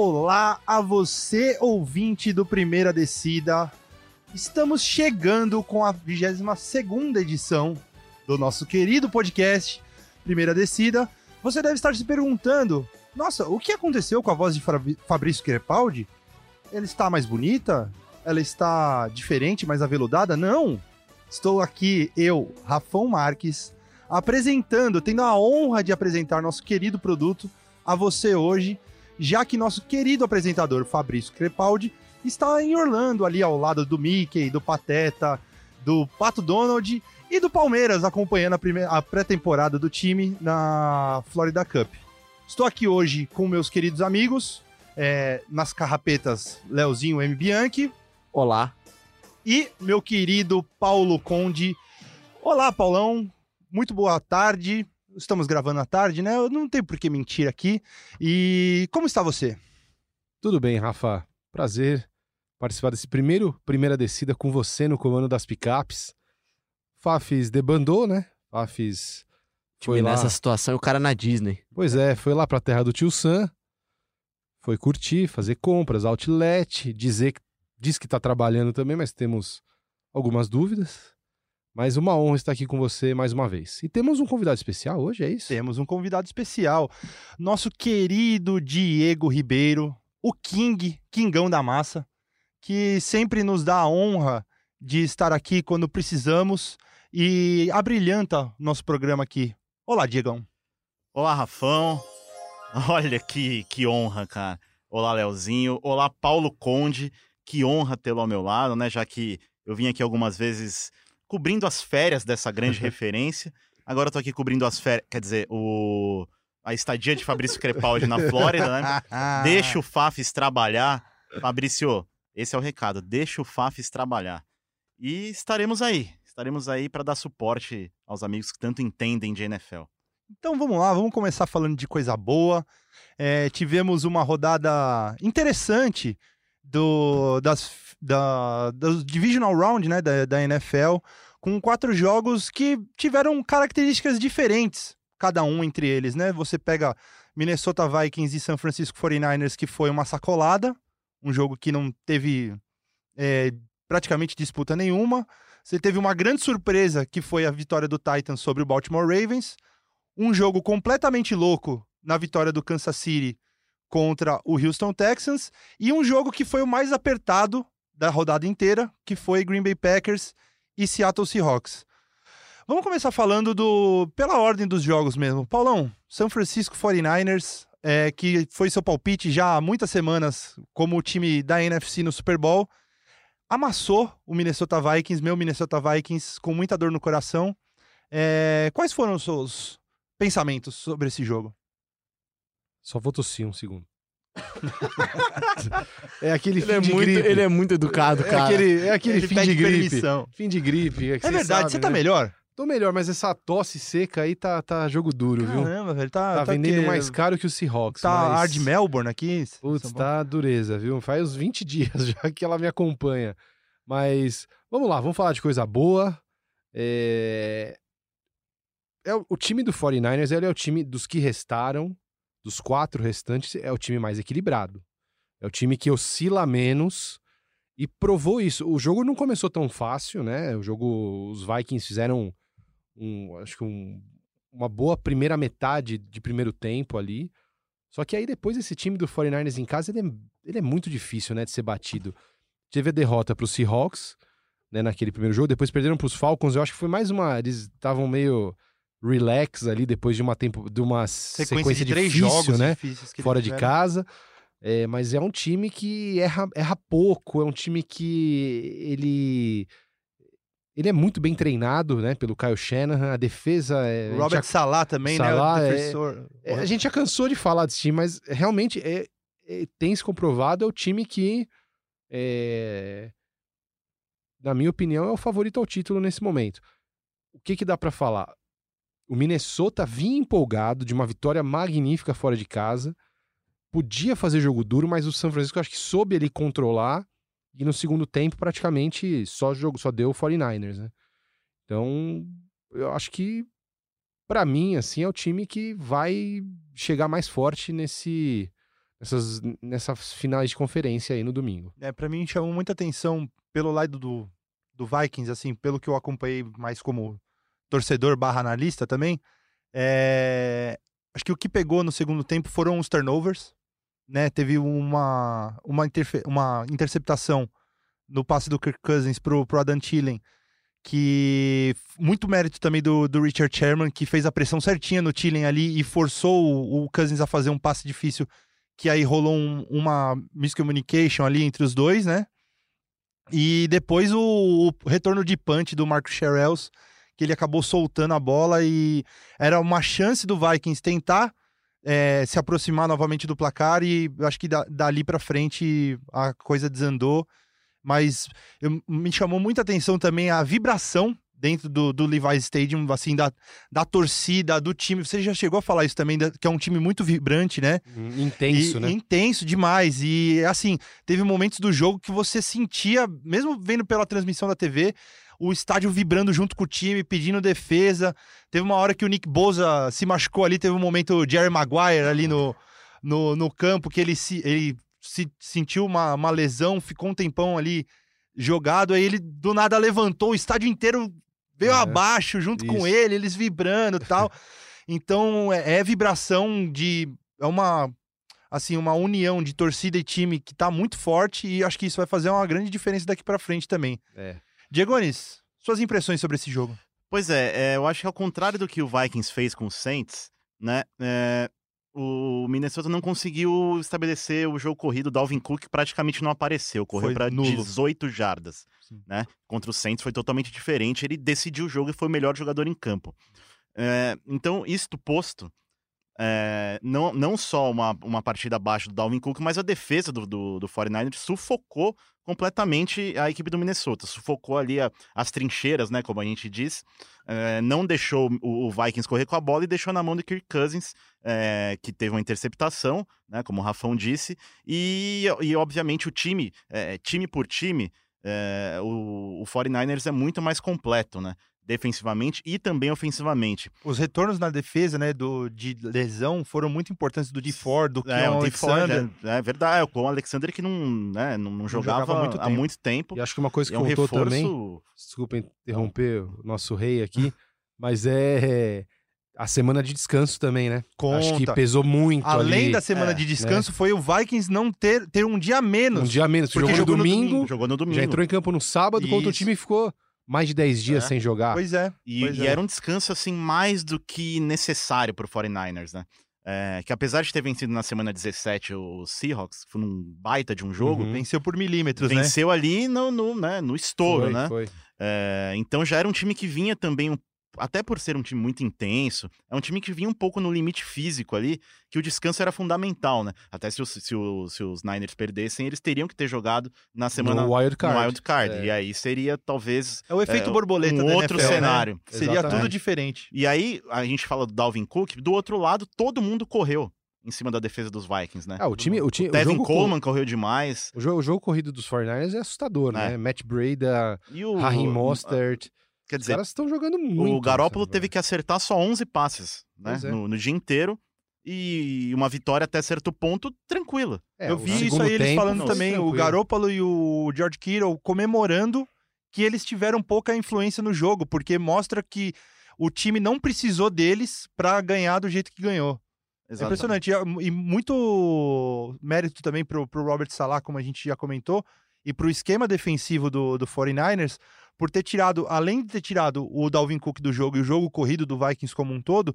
Olá a você, ouvinte do Primeira Descida. Estamos chegando com a 22 edição do nosso querido podcast Primeira Descida. Você deve estar se perguntando: nossa, o que aconteceu com a voz de Fabrício Crepaldi? Ela está mais bonita? Ela está diferente, mais aveludada? Não! Estou aqui, eu, Rafão Marques, apresentando, tendo a honra de apresentar nosso querido produto a você hoje, já que nosso querido apresentador Fabrício Crepaldi está em Orlando, ali ao lado do Mickey, do Pateta, do Pato Donald e do Palmeiras, acompanhando a, a pré-temporada do time na Florida Cup. Estou aqui hoje com meus queridos amigos, é, nas carrapetas Leozinho M. Bianchi. Olá. E meu querido Paulo Conde. Olá, Paulão. Muito boa tarde. Estamos gravando à tarde, né? Eu não tenho por que mentir aqui. E como está você? Tudo bem, Rafa. Prazer participar desse primeiro primeira descida com você no comando das picapes. Fafis debandou, né? Fafis foi lá... nessa situação o cara na Disney. Pois é, foi lá pra terra do tio Sam, foi curtir, fazer compras, outlet, dizer que diz que tá trabalhando também, mas temos algumas dúvidas. Mas uma honra estar aqui com você mais uma vez. E temos um convidado especial hoje, é isso? Temos um convidado especial. Nosso querido Diego Ribeiro, o King, Kingão da Massa, que sempre nos dá a honra de estar aqui quando precisamos e abrilhanta nosso programa aqui. Olá, Diegão. Olá, Rafão. Olha que, que honra, cara. Olá, Leozinho. Olá, Paulo Conde. Que honra tê-lo ao meu lado, né? Já que eu vim aqui algumas vezes cobrindo as férias dessa grande referência. Agora eu tô aqui cobrindo as férias, quer dizer, o a estadia de Fabrício Crepaldi na Flórida, né? Deixa o Fafis trabalhar. Fabrício, esse é o recado. Deixa o Fafis trabalhar. E estaremos aí estaremos aí para dar suporte aos amigos que tanto entendem de NFL. Então vamos lá, vamos começar falando de coisa boa. É, tivemos uma rodada interessante do, das, da, do Divisional Round né, da, da NFL, com quatro jogos que tiveram características diferentes, cada um entre eles. Né? Você pega Minnesota Vikings e San Francisco 49ers, que foi uma sacolada, um jogo que não teve é, praticamente disputa nenhuma. Você teve uma grande surpresa que foi a vitória do Titans sobre o Baltimore Ravens, um jogo completamente louco na vitória do Kansas City contra o Houston Texans e um jogo que foi o mais apertado da rodada inteira, que foi Green Bay Packers e Seattle Seahawks. Vamos começar falando do pela ordem dos jogos mesmo. Paulão, São Francisco 49ers, é, que foi seu palpite já há muitas semanas como o time da NFC no Super Bowl amassou o Minnesota Vikings, meu Minnesota Vikings, com muita dor no coração. É, quais foram os seus pensamentos sobre esse jogo? Só vou tossir um segundo. é aquele ele fim é de muito, gripe. Ele é muito educado, é cara. Aquele, é aquele ele fim de gripe. Permissão. Fim de gripe. É, é verdade, sabe, você tá né? melhor? Tô melhor, mas essa tosse seca aí tá, tá jogo duro, Caramba, viu? Caramba, velho, tá, tá, tá vendendo que... mais caro que o Seahawks. Tá mas... ar de Melbourne aqui? Putz, tá dureza, viu? Faz uns 20 dias já que ela me acompanha. Mas vamos lá, vamos falar de coisa boa. É... É o, o time do 49ers ele é o time dos que restaram, dos quatro restantes, é o time mais equilibrado. É o time que oscila menos e provou isso. O jogo não começou tão fácil, né? O jogo, os Vikings fizeram um, acho que um, uma boa primeira metade de primeiro tempo ali. Só que aí depois esse time do 49ers em casa, ele é, ele é muito difícil, né, de ser batido. Teve a derrota para os Seahawks, né, naquele primeiro jogo. Depois perderam para os Falcons. Eu acho que foi mais uma. Eles estavam meio relax ali depois de uma tempo de uma sequência, sequência de três difícil, jogos né, fora de casa. É, mas é um time que erra, erra pouco. É um time que ele ele é muito bem treinado, né, pelo Kyle Shanahan. A defesa é. Robert já, Salah também, Salah né? O defensor. É, é, a gente já cansou de falar desse time, mas realmente é, é, tem se comprovado é o time que é, na minha opinião, é o favorito ao título nesse momento. O que, que dá para falar? O Minnesota vinha empolgado de uma vitória magnífica fora de casa, podia fazer jogo duro, mas o São Francisco acho que soube ele controlar e no segundo tempo praticamente só jogo só deu o 49ers, né? Então, eu acho que para mim assim é o time que vai chegar mais forte nesse nessas, nessas finais de conferência aí no domingo. É, para mim chamou muita atenção pelo lado do, do Vikings, assim, pelo que eu acompanhei mais como torcedor barra analista também. É... Acho que o que pegou no segundo tempo foram os turnovers, né? Teve uma, uma, interfe... uma interceptação no passe do Kirk Cousins pro, pro Adam Thielen, que muito mérito também do, do Richard Sherman, que fez a pressão certinha no Thielen ali e forçou o, o Cousins a fazer um passe difícil, que aí rolou um, uma miscommunication ali entre os dois, né? E depois o, o retorno de punch do Marcos Sherells, que ele acabou soltando a bola e era uma chance do Vikings tentar é, se aproximar novamente do placar e acho que da, dali para frente a coisa desandou. Mas eu, me chamou muita atenção também a vibração dentro do, do Levi's Stadium, assim, da, da torcida, do time. Você já chegou a falar isso também, que é um time muito vibrante, né? Intenso, e, né? Intenso demais. E, assim, teve momentos do jogo que você sentia, mesmo vendo pela transmissão da TV, o estádio vibrando junto com o time, pedindo defesa. Teve uma hora que o Nick Boza se machucou ali, teve um momento o Jerry Maguire ali no, no, no campo, que ele se, ele se sentiu uma, uma lesão, ficou um tempão ali jogado, aí ele do nada levantou, o estádio inteiro veio É, abaixo junto com isso. ele, eles vibrando e tal. Então é, é vibração de. É uma. Assim, uma união de torcida e time que tá muito forte e acho que isso vai fazer uma grande diferença daqui pra frente também. É. Diegonis, suas impressões sobre esse jogo? Pois é, é, eu acho que ao contrário do que o Vikings fez com o Saints, né? é, o Minnesota não conseguiu estabelecer o jogo corrido. O Dalvin Cook praticamente não apareceu, correu para nulo. 18 jardas, Sim. né? Contra o Saints foi totalmente diferente. Ele decidiu o jogo e foi o melhor jogador em campo. É, então, isto posto, é, não, não só uma, uma partida abaixo do Dalvin Cook, mas a defesa do, do, do 49ers sufocou completamente a equipe do Minnesota. Sufocou ali a- as trincheiras, né, como a gente diz. É, não deixou o, o Vikings correr com a bola e deixou na mão do Kirk Cousins, é, que teve uma interceptação, né, como o Rafão disse. E, e obviamente, o time, é, time por time, é, o, o 49ers é muito mais completo, né? Defensivamente e também ofensivamente. Os retornos na defesa, né, do, de lesão foram muito importantes do DeFord, do É, Keon o DeFord, Alexander. é, é verdade. O Con Alexander que não, né, não, não jogava, muito há tempo. muito tempo. E acho que uma coisa que é um contou reforço. também, desculpa interromper o nosso rei aqui, mas é a semana de descanso também, né? Acho que Conta. pesou muito Além ali. da semana é, de descanso, foi o Vikings não ter, ter um dia a menos. Um dia menos, Porque jogou no jogou no domingo, Jogou no domingo. já entrou em campo no sábado, enquanto o Isso. time ficou mais de 10 dias É. sem jogar. Pois é. E, Pois e é. era um descanso, assim, mais do que necessário pro 49ers, né? É, que apesar de ter vencido na semana 17 o Seahawks, foi um baita de um jogo, Uhum. Venceu por milímetros, né? venceu ali no, no, né, no estouro, Foi, né? Foi. É, então já era um time que vinha também, um- até por ser um time muito intenso, é um time que vinha um pouco no limite físico ali, que o descanso era fundamental, né? Até se os, se os, se os Niners perdessem, eles teriam que ter jogado na semana no wild card. no wild card. É. E aí seria talvez É o efeito É, borboleta um da outro NFL, né? cenário. Seria Exatamente. tudo diferente. E aí, a gente fala do Dalvin Cook, do outro lado, todo mundo correu em cima da defesa dos Vikings, né? Ah, o time, o time, O o Tevin jogo, Coleman correu demais. o jogo, o jogo corrido dos 49ers é assustador, É. né? Matt Breda, E o. Raheem Mostert, Quer os dizer, caras estão jogando muito. o Garópolo teve que acertar só 11 passes, né? É. No, no dia inteiro. E uma vitória até certo ponto tranquila. É, eu o vi isso aí eles falando não, também, o tranquilo. Garoppolo e o George Kittle comemorando que eles tiveram pouca influência no jogo, porque mostra que o time não precisou deles pra ganhar do jeito que ganhou. É Exatamente. impressionante. E e muito mérito também pro, pro Robert Salah, como a gente já comentou, e pro esquema defensivo do, do 49ers, por ter tirado, além de ter tirado o Dalvin Cook do jogo e o jogo corrido do Vikings como um todo,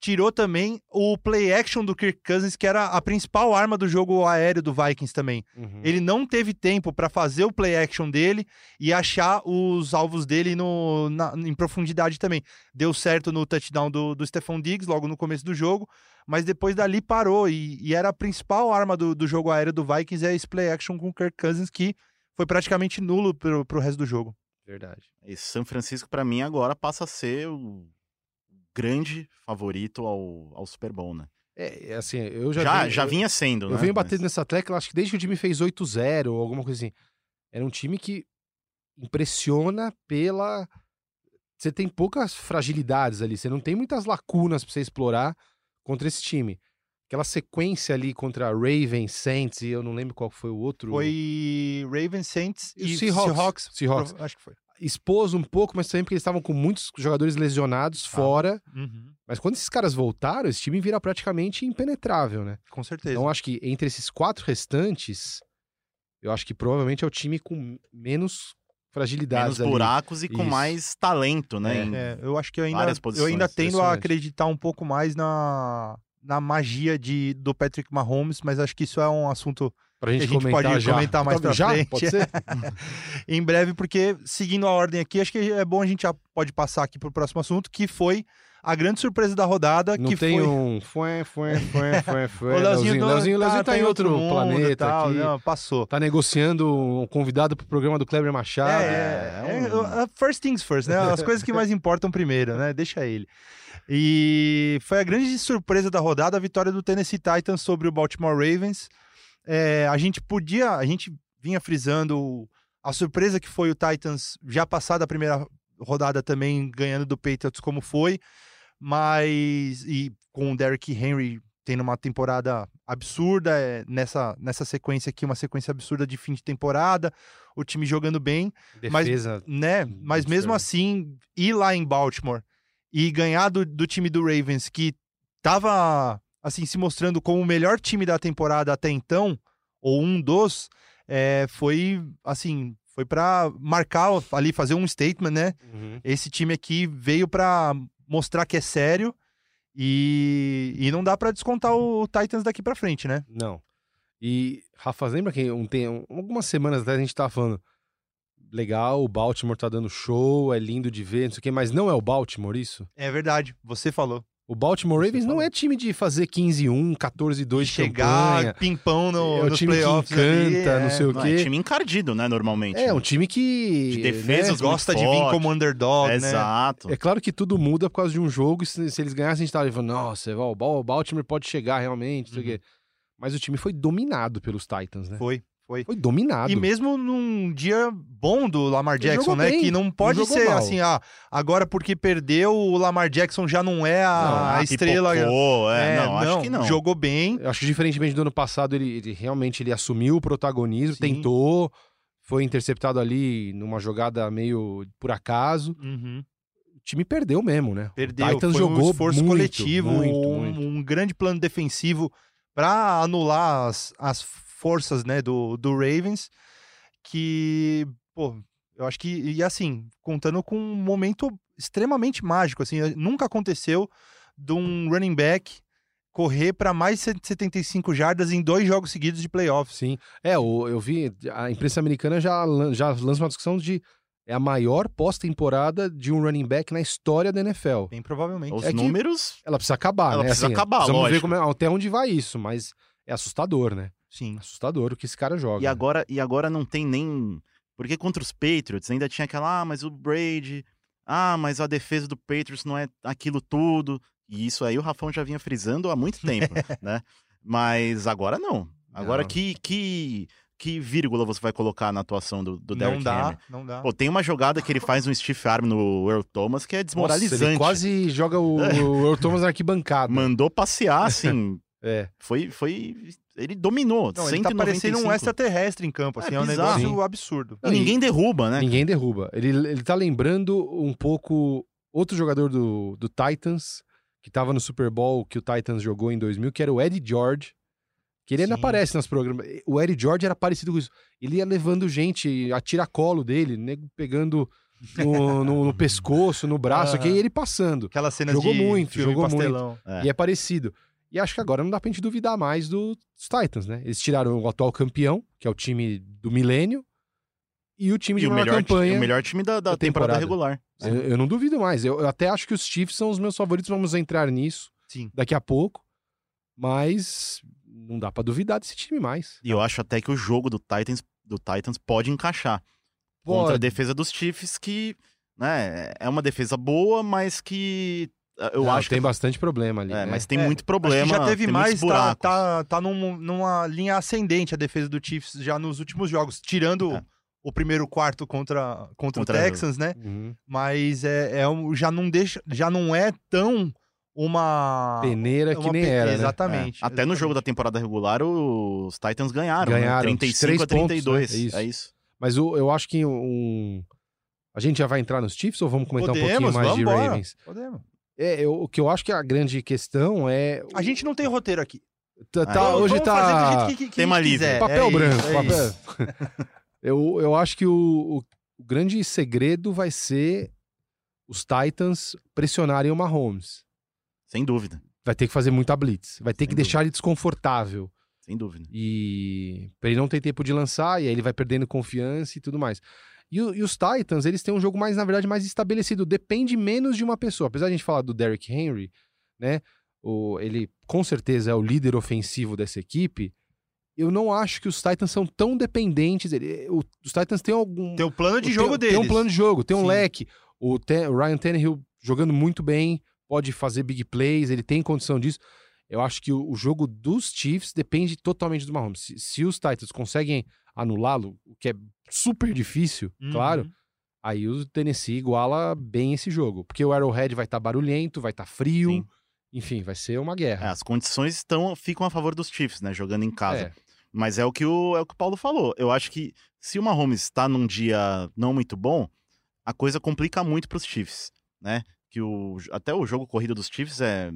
tirou também o play action do Kirk Cousins, que era a principal arma do jogo aéreo do Vikings também. Uhum. Ele não teve tempo para fazer o play action dele e achar os alvos dele no, na- em profundidade também. Deu certo no touchdown do, do Stephon Diggs logo no começo do jogo, mas depois dali parou e, e era a principal arma do, do jogo aéreo do Vikings é esse play action com o Kirk Cousins que foi praticamente nulo pro, pro resto do jogo. Verdade. E São Francisco, pra mim, agora passa a ser o grande favorito ao, ao Super Bowl, né? É, é assim, eu já, Já, vi- já eu- vinha sendo, Eu né? venho batendo Mas- nessa tecla, acho que desde que o time fez 8-0 ou alguma coisa assim. Era um time que impressiona pela. Você tem poucas fragilidades ali, você não tem muitas lacunas pra você explorar contra esse time. Aquela sequência ali contra Ravens, Saints e eu não lembro qual foi o outro. Foi Ravens, Saints E e Seahawks. Seahawks. Seahawks. Pro- Acho que foi. Expôs um pouco, mas também porque eles estavam com muitos jogadores lesionados fora. Uhum. Mas quando esses caras voltaram, esse time vira praticamente impenetrável, né? Com certeza. Então acho que entre esses quatro restantes, eu acho que provavelmente é o time com menos fragilidades Menos ali. buracos e com Isso. mais talento, né? É. É, eu acho que eu ainda, eu ainda tendo a acreditar um pouco mais na, na magia de, do Patrick Mahomes, mas acho que isso é um assunto Pra que gente, a gente comentar pode já. comentar mais Tá- pra já? frente. Pode ser? em breve, porque seguindo a ordem aqui, acho que é bom a gente já pode passar aqui pro próximo assunto, que foi a grande surpresa da rodada, Não que tem foi... um... Fué, fué, fué, fué, fué. O Leozinho, Leozinho, Leozinho, Leozinho tá, em outro mundo, planeta tal, aqui. não, passou. Tá negociando um convidado pro programa do Kleber Machado. É, é, é, é um- é, first things first, né? As coisas que mais importam primeiro, né? Deixa ele. E foi a grande surpresa da rodada a vitória do Tennessee Titans sobre o Baltimore Ravens. É, a gente podia, a gente vinha frisando a surpresa que foi o Titans já passada a primeira rodada também ganhando do Patriots como foi, mas e com o Derrick Henry tendo uma temporada absurda é, nessa nessa sequência aqui, uma sequência absurda de fim de temporada, o time jogando bem, Mas- Defesa. né? Hum, Mas mesmo assim, ir lá em Baltimore e ganhar do, do time do Ravens, que tava assim se mostrando como o melhor time da temporada até então, ou um dos, é, foi assim, foi para marcar ali, fazer um statement, né? Uhum. Esse time aqui veio para mostrar que é sério e, e não dá para descontar o, Titans daqui para frente, né? Não. E, Rafa, lembra que um, tem, um- algumas semanas atrás a gente tava falando legal, o Baltimore tá dando show, é lindo de ver, não sei o quê, mas não é o Baltimore isso? É verdade, você falou. O Baltimore Você Ravens não falou. é time de fazer 15-1, 14-2 de Chegar, campanha. pimpão no, É o nos time que playoffs encanta, ali, não é. sei o Não, quê. é time encardido, né, normalmente. É, né? um time que... De defesas né, gosta de vir como underdog, né? Exato. É claro que tudo muda por causa de um jogo. Se, se eles ganhassem, a gente tava falando, nossa, o Bal- o Baltimore pode chegar realmente, não sei o quê. Mas o time foi dominado pelos Titans, né? Foi, foi. Foi dominado. E mesmo num dia bom do Lamar Jackson, né? bem, Que não pode não ser mal. assim, ah, agora porque perdeu, o Lamar Jackson já não é a, Não, a Ah, estrela. pipocou, é, É, não, acho que não. Jogou bem. Eu acho que diferentemente do ano passado, ele, ele realmente ele assumiu o protagonismo, Sim. tentou, foi interceptado ali numa jogada meio por acaso. Uhum. O time perdeu mesmo, né? Perdeu. O Titans foi um jogou esforço muito, coletivo, muito, um, muito. um grande plano defensivo para anular as, as forças né, do, do Ravens. Que, pô, eu acho que, e assim, contando com um momento extremamente mágico, assim, nunca aconteceu de um running back correr para mais de 175 jardas em dois jogos seguidos de playoffs. Sim. É, o- eu vi, a imprensa americana já, já lança uma discussão de é a maior pós-temporada de um running back na história da NFL. Bem provavelmente. Os É números, Ela precisa acabar, Ela né? precisa acabar, Vamos ver como é- até onde vai isso, mas é assustador, né? Sim. Assustador o que esse cara joga. e agora, e agora não tem nem... Porque contra os Patriots ainda tinha aquela, ah, mas o Brady... Ah, mas a defesa do Patriots não é aquilo tudo. E isso aí o Rafão já vinha frisando há muito tempo, né? Mas agora não. Agora Não. que, que, que vírgula você vai colocar na atuação do, do não Derrick dá, Henry? não dá. Pô, tem uma jogada que ele faz um stiff arm no Earl Thomas que é Nossa, desmoralizante. ele quase joga o, o Earl Thomas na arquibancada. Mandou passear, assim. É. foi, foi. Ele dominou. Não, ele tá parecendo um 195. extraterrestre em campo, É assim, é, um bizarro. negócio Sim. absurdo. E ninguém derruba, né? Ninguém derruba. Ele, ele tá lembrando um pouco outro jogador do, do Titans, que tava no Super Bowl que o Titans jogou em 2000, que era o Eddie George. Que ele ainda Sim. aparece nos programas. O Eddie George era parecido com isso. Ele ia levando gente a tiracolo dele, nego pegando no, no- no pescoço, no braço, Aham. aqui, e ele passando. Aquela cena Jogou de muito, filme jogou pastelão. É. E é parecido. E acho que agora não dá pra gente duvidar mais dos Titans, né? Eles tiraram o atual campeão, que é o time do milênio, e o time de E melhor, campanha. o melhor time da, da da temporada, temporada. regular. Eu, eu não duvido mais. Eu, eu até acho que os Chiefs são os meus favoritos. Vamos entrar nisso Sim. daqui a pouco. Mas não dá pra duvidar desse time mais. E eu acho até que o jogo do Titans, do Titans pode encaixar. Contra a Pode. defesa dos Chiefs, que né, é uma defesa boa, mas que eu Não, acho tem que. bastante problema ali. É, né? mas tem É, muito Acho problema. que já teve mais, tá, buracos. tá, tá num- numa linha ascendente a defesa do Chiefs já nos últimos jogos, tirando É. o primeiro quarto contra, contra, Contra o Texans, né? Uhum. Mas é, é um- já não deixa, já não é tão uma. Peneira que uma nem pe- era, né? Exatamente. É, Até no jogo da temporada regular, os Titans ganharam. Ganharam, né? de 35 três a 32. pontos, né? É isso. É isso. Mas o- eu acho que um... A gente já vai entrar nos Chiefs ou vamos comentar um pouquinho Podemos, mais de. Ravens? Podemos. É, eu- o que eu acho que a grande questão é... A gente não tem roteiro aqui. Tá, Ah, tá- Vamos- hoje vamos tá... fazer do jeito que, que, que Tema a gente livre. Papel É branco. isso, é papel... isso. eu, eu acho que o, o- o grande segredo vai ser os Titans pressionarem o Mahomes. Sem dúvida. Vai ter que fazer muita blitz. Vai ter Sem que deixar ele desconfortável. Sem dúvida. E pra ele não ter tempo de lançar, e aí ele vai perdendo confiança e tudo mais. E, o- e os Titans, eles têm um jogo mais, na verdade, mais estabelecido. Depende menos de uma pessoa. Apesar de a gente falar do Derrick Henry, né? O, ele com certeza é o líder ofensivo dessa equipe. Eu não acho que os Titans são tão dependentes. ele- o- os Titans têm algum. Tem o plano de tem- jogo deles. Tem um plano de jogo, tem um Sim. leque. O, Te- o Ryan Tannehill jogando muito bem, pode fazer big plays, ele tem condição disso. Eu acho que o, o jogo dos Chiefs depende totalmente do Mahomes. Se, se os Titans conseguem anulá-lo, o que é super difícil, Uhum. claro, aí o Tennessee iguala bem esse jogo. Porque o Arrowhead vai estar barulhento, vai estar frio, Sim. enfim, vai ser uma É, guerra. as condições estão, ficam a favor dos Chiefs, né? Jogando em casa. É. Mas é o, que o, é o que o Paulo falou. Eu acho que se o Mahomes está num dia não muito bom, a coisa complica muito para os Chiefs, né? Que o, até o jogo corrido dos Chiefs é,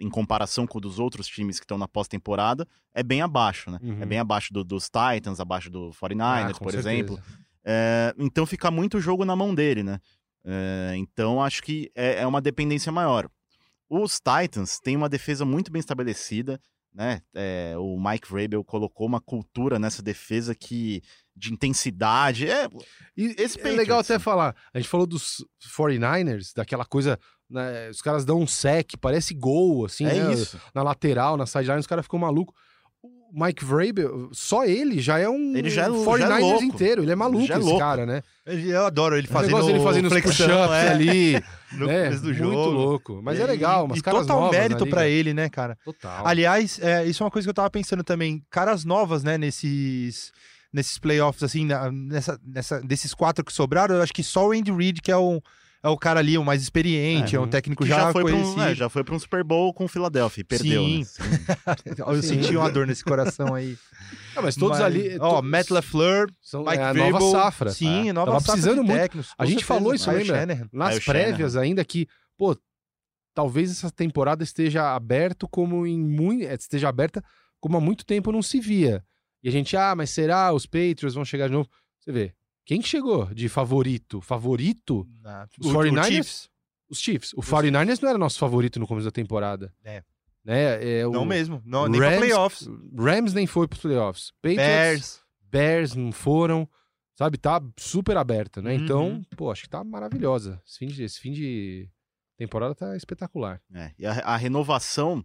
em comparação com o dos outros times que estão na pós-temporada, é bem abaixo, né? Uhum. É bem abaixo do- dos Titans, abaixo do 49ers, Ah, por certeza. exemplo. É, então fica muito jogo na mão dele, né? É, então acho que é, é uma dependência maior. Os Titans têm uma defesa muito bem estabelecida, né? É, o Mike Vrabel colocou uma cultura nessa defesa que de intensidade. É, E Esse é legal até falar. A gente falou dos 49ers, daquela coisa. né, os caras dão um sec, parece gol, assim, é né, isso. na lateral, na sideline, os caras ficam malucos. O Mike Vrabel, só ele já é um Ele já é- já é 49ers louco. inteiro. Ele é maluco, já é esse louco. cara, né? Eu adoro ele O fazendo, dele fazendo os flexão, push-ups é, ali, no né? começo do Muito jogo. louco. Mas é E- legal, umas e caras total novas mérito liga. ele, né, cara? Total. Aliás, é, isso é uma coisa que eu tava pensando também. Caras novas, né, nesses, nesses playoffs, assim, nessa, nessa, desses quatro que sobraram, eu acho que só o Andy Reid, que é o, é o cara ali, o mais experiente, é, um Uhum. técnico já, já, foi para conhecido. um, é, já foi pra um Super Bowl com o Philadelphia e perdeu. Sim. né? Sim. Eu Sim. senti uma dor nesse coração aí. Não, mas todos Mas- ali. Ó, todos Matt LaFleur, são Mike é a Vrabel, nova safra. Sim, É. nova Tava safra precisando de muito. técnicos, A gente falou isso, Kyle lembra? Nas prévias ainda que, pô, talvez essa temporada esteja aberto como em muito, esteja aberta como há muito tempo não se via. E a gente, ah, mas será os Patriots vão chegar de novo? Você vê, quem que chegou de favorito? Favorito? Ah, Os o- o 49ers? Chiefs? Os Chiefs. O 49ers não era nosso favorito no começo da temporada. É. Né? É, o Não mesmo, não, nem Rams- playoffs. Rams nem foi pros playoffs. Patriots, Bears. Bears não foram. Sabe, tá super aberta, né? Uhum. Então, pô, acho que tá maravilhosa. Esse fim de, esse fim de temporada tá espetacular. É, e a, a renovação,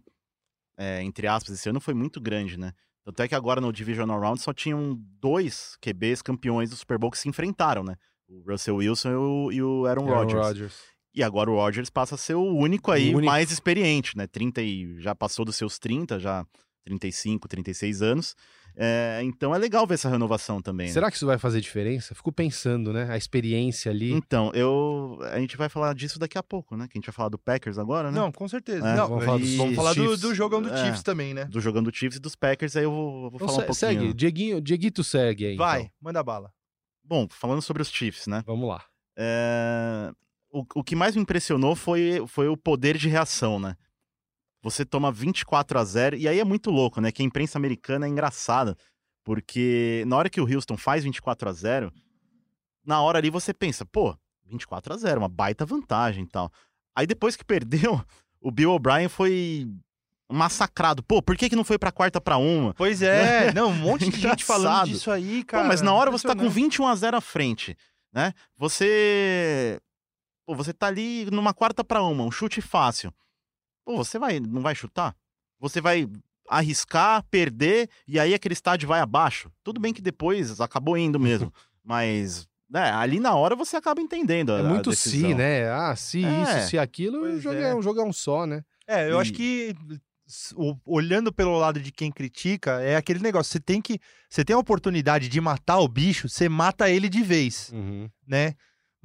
é, entre aspas, esse ano foi muito grande, né? Tanto é que agora no Divisional Round só tinham dois QBs campeões do Super Bowl que se enfrentaram, né? O Russell Wilson e o, e o Aaron, Aaron Rodgers. Rodgers. E agora o Rodgers passa a ser o único aí O único. mais experiente, né? 30 e já passou dos seus 30, já 35, 36 anos. É, então é legal ver essa renovação também. né? Será que isso vai fazer diferença? Fico pensando, né? A experiência ali. Então, eu a gente vai falar disso daqui a pouco, né? Que a gente vai falar do Packers agora, né? Não, com certeza. É, Não, vamos falar dos- e vamos vamos falar do, do jogão do É. Chiefs também, né? Do jogando do Chiefs e dos Packers, aí eu vou, vou Então, falar um pouquinho. segue, Dieguinho, Dieguito segue aí. Vai, então. manda bala. Bom, falando sobre os Chiefs, né? Vamos lá. É, O, o que mais me impressionou foi, foi o poder de reação, né? Você toma 24 a 0 e aí é muito louco, né? Que a imprensa americana é engraçada, porque na hora que o Houston faz 24 a 0 na hora ali você pensa, pô, 24 a 0 uma baita vantagem e tal. Aí depois que perdeu, o Bill O'Brien foi massacrado. Pô, por que, que não foi pra quarta pra uma? Pois é, não, um monte de gente falando disso aí, Pô, cara. mas na hora você tá com Impressionante. 21 a 0 à frente, né? Você Pô, você tá ali numa quarta pra uma, um chute fácil. Pô, você vai não vai chutar? Você vai arriscar, perder e aí aquele estádio vai abaixo. Tudo bem que depois acabou indo mesmo, mas né, ali na hora você acaba entendendo a, É a muito decisão. se, né? Ah, se É. isso, se aquilo, o jogo é. é. um jogo é um só, né? É, eu E- acho que olhando pelo lado de quem critica, é aquele negócio, você tem que você tem a oportunidade de matar o bicho, você mata ele de vez, Uhum. né?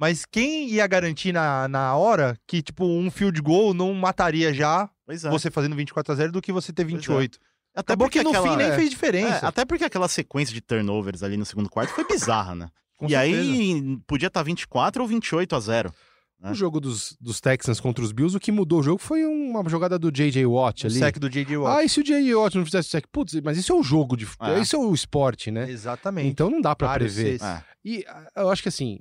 Mas quem ia garantir na, na hora que, tipo, um field goal não mataria já Pois é. você fazendo 24 a 0 do que você ter 28? Até Acabou porque que no aquela- fim nem é, fez é, diferença. até porque aquela sequência de turnovers ali no segundo quarto foi bizarra, né? Com e certeza. aí podia estar 24 ou 28 a 0. O jogo dos, dos Texans contra os Bills, o que mudou o jogo foi uma jogada do J.J. Watt o ali. sec do J.J. Watt. Ah, e se o J.J. Watt não fizesse sec? Putz, mas isso é o jogo, de, É. isso é o esporte, né? Exatamente. Então não dá pra Vários prever. É. E ah, eu acho que assim,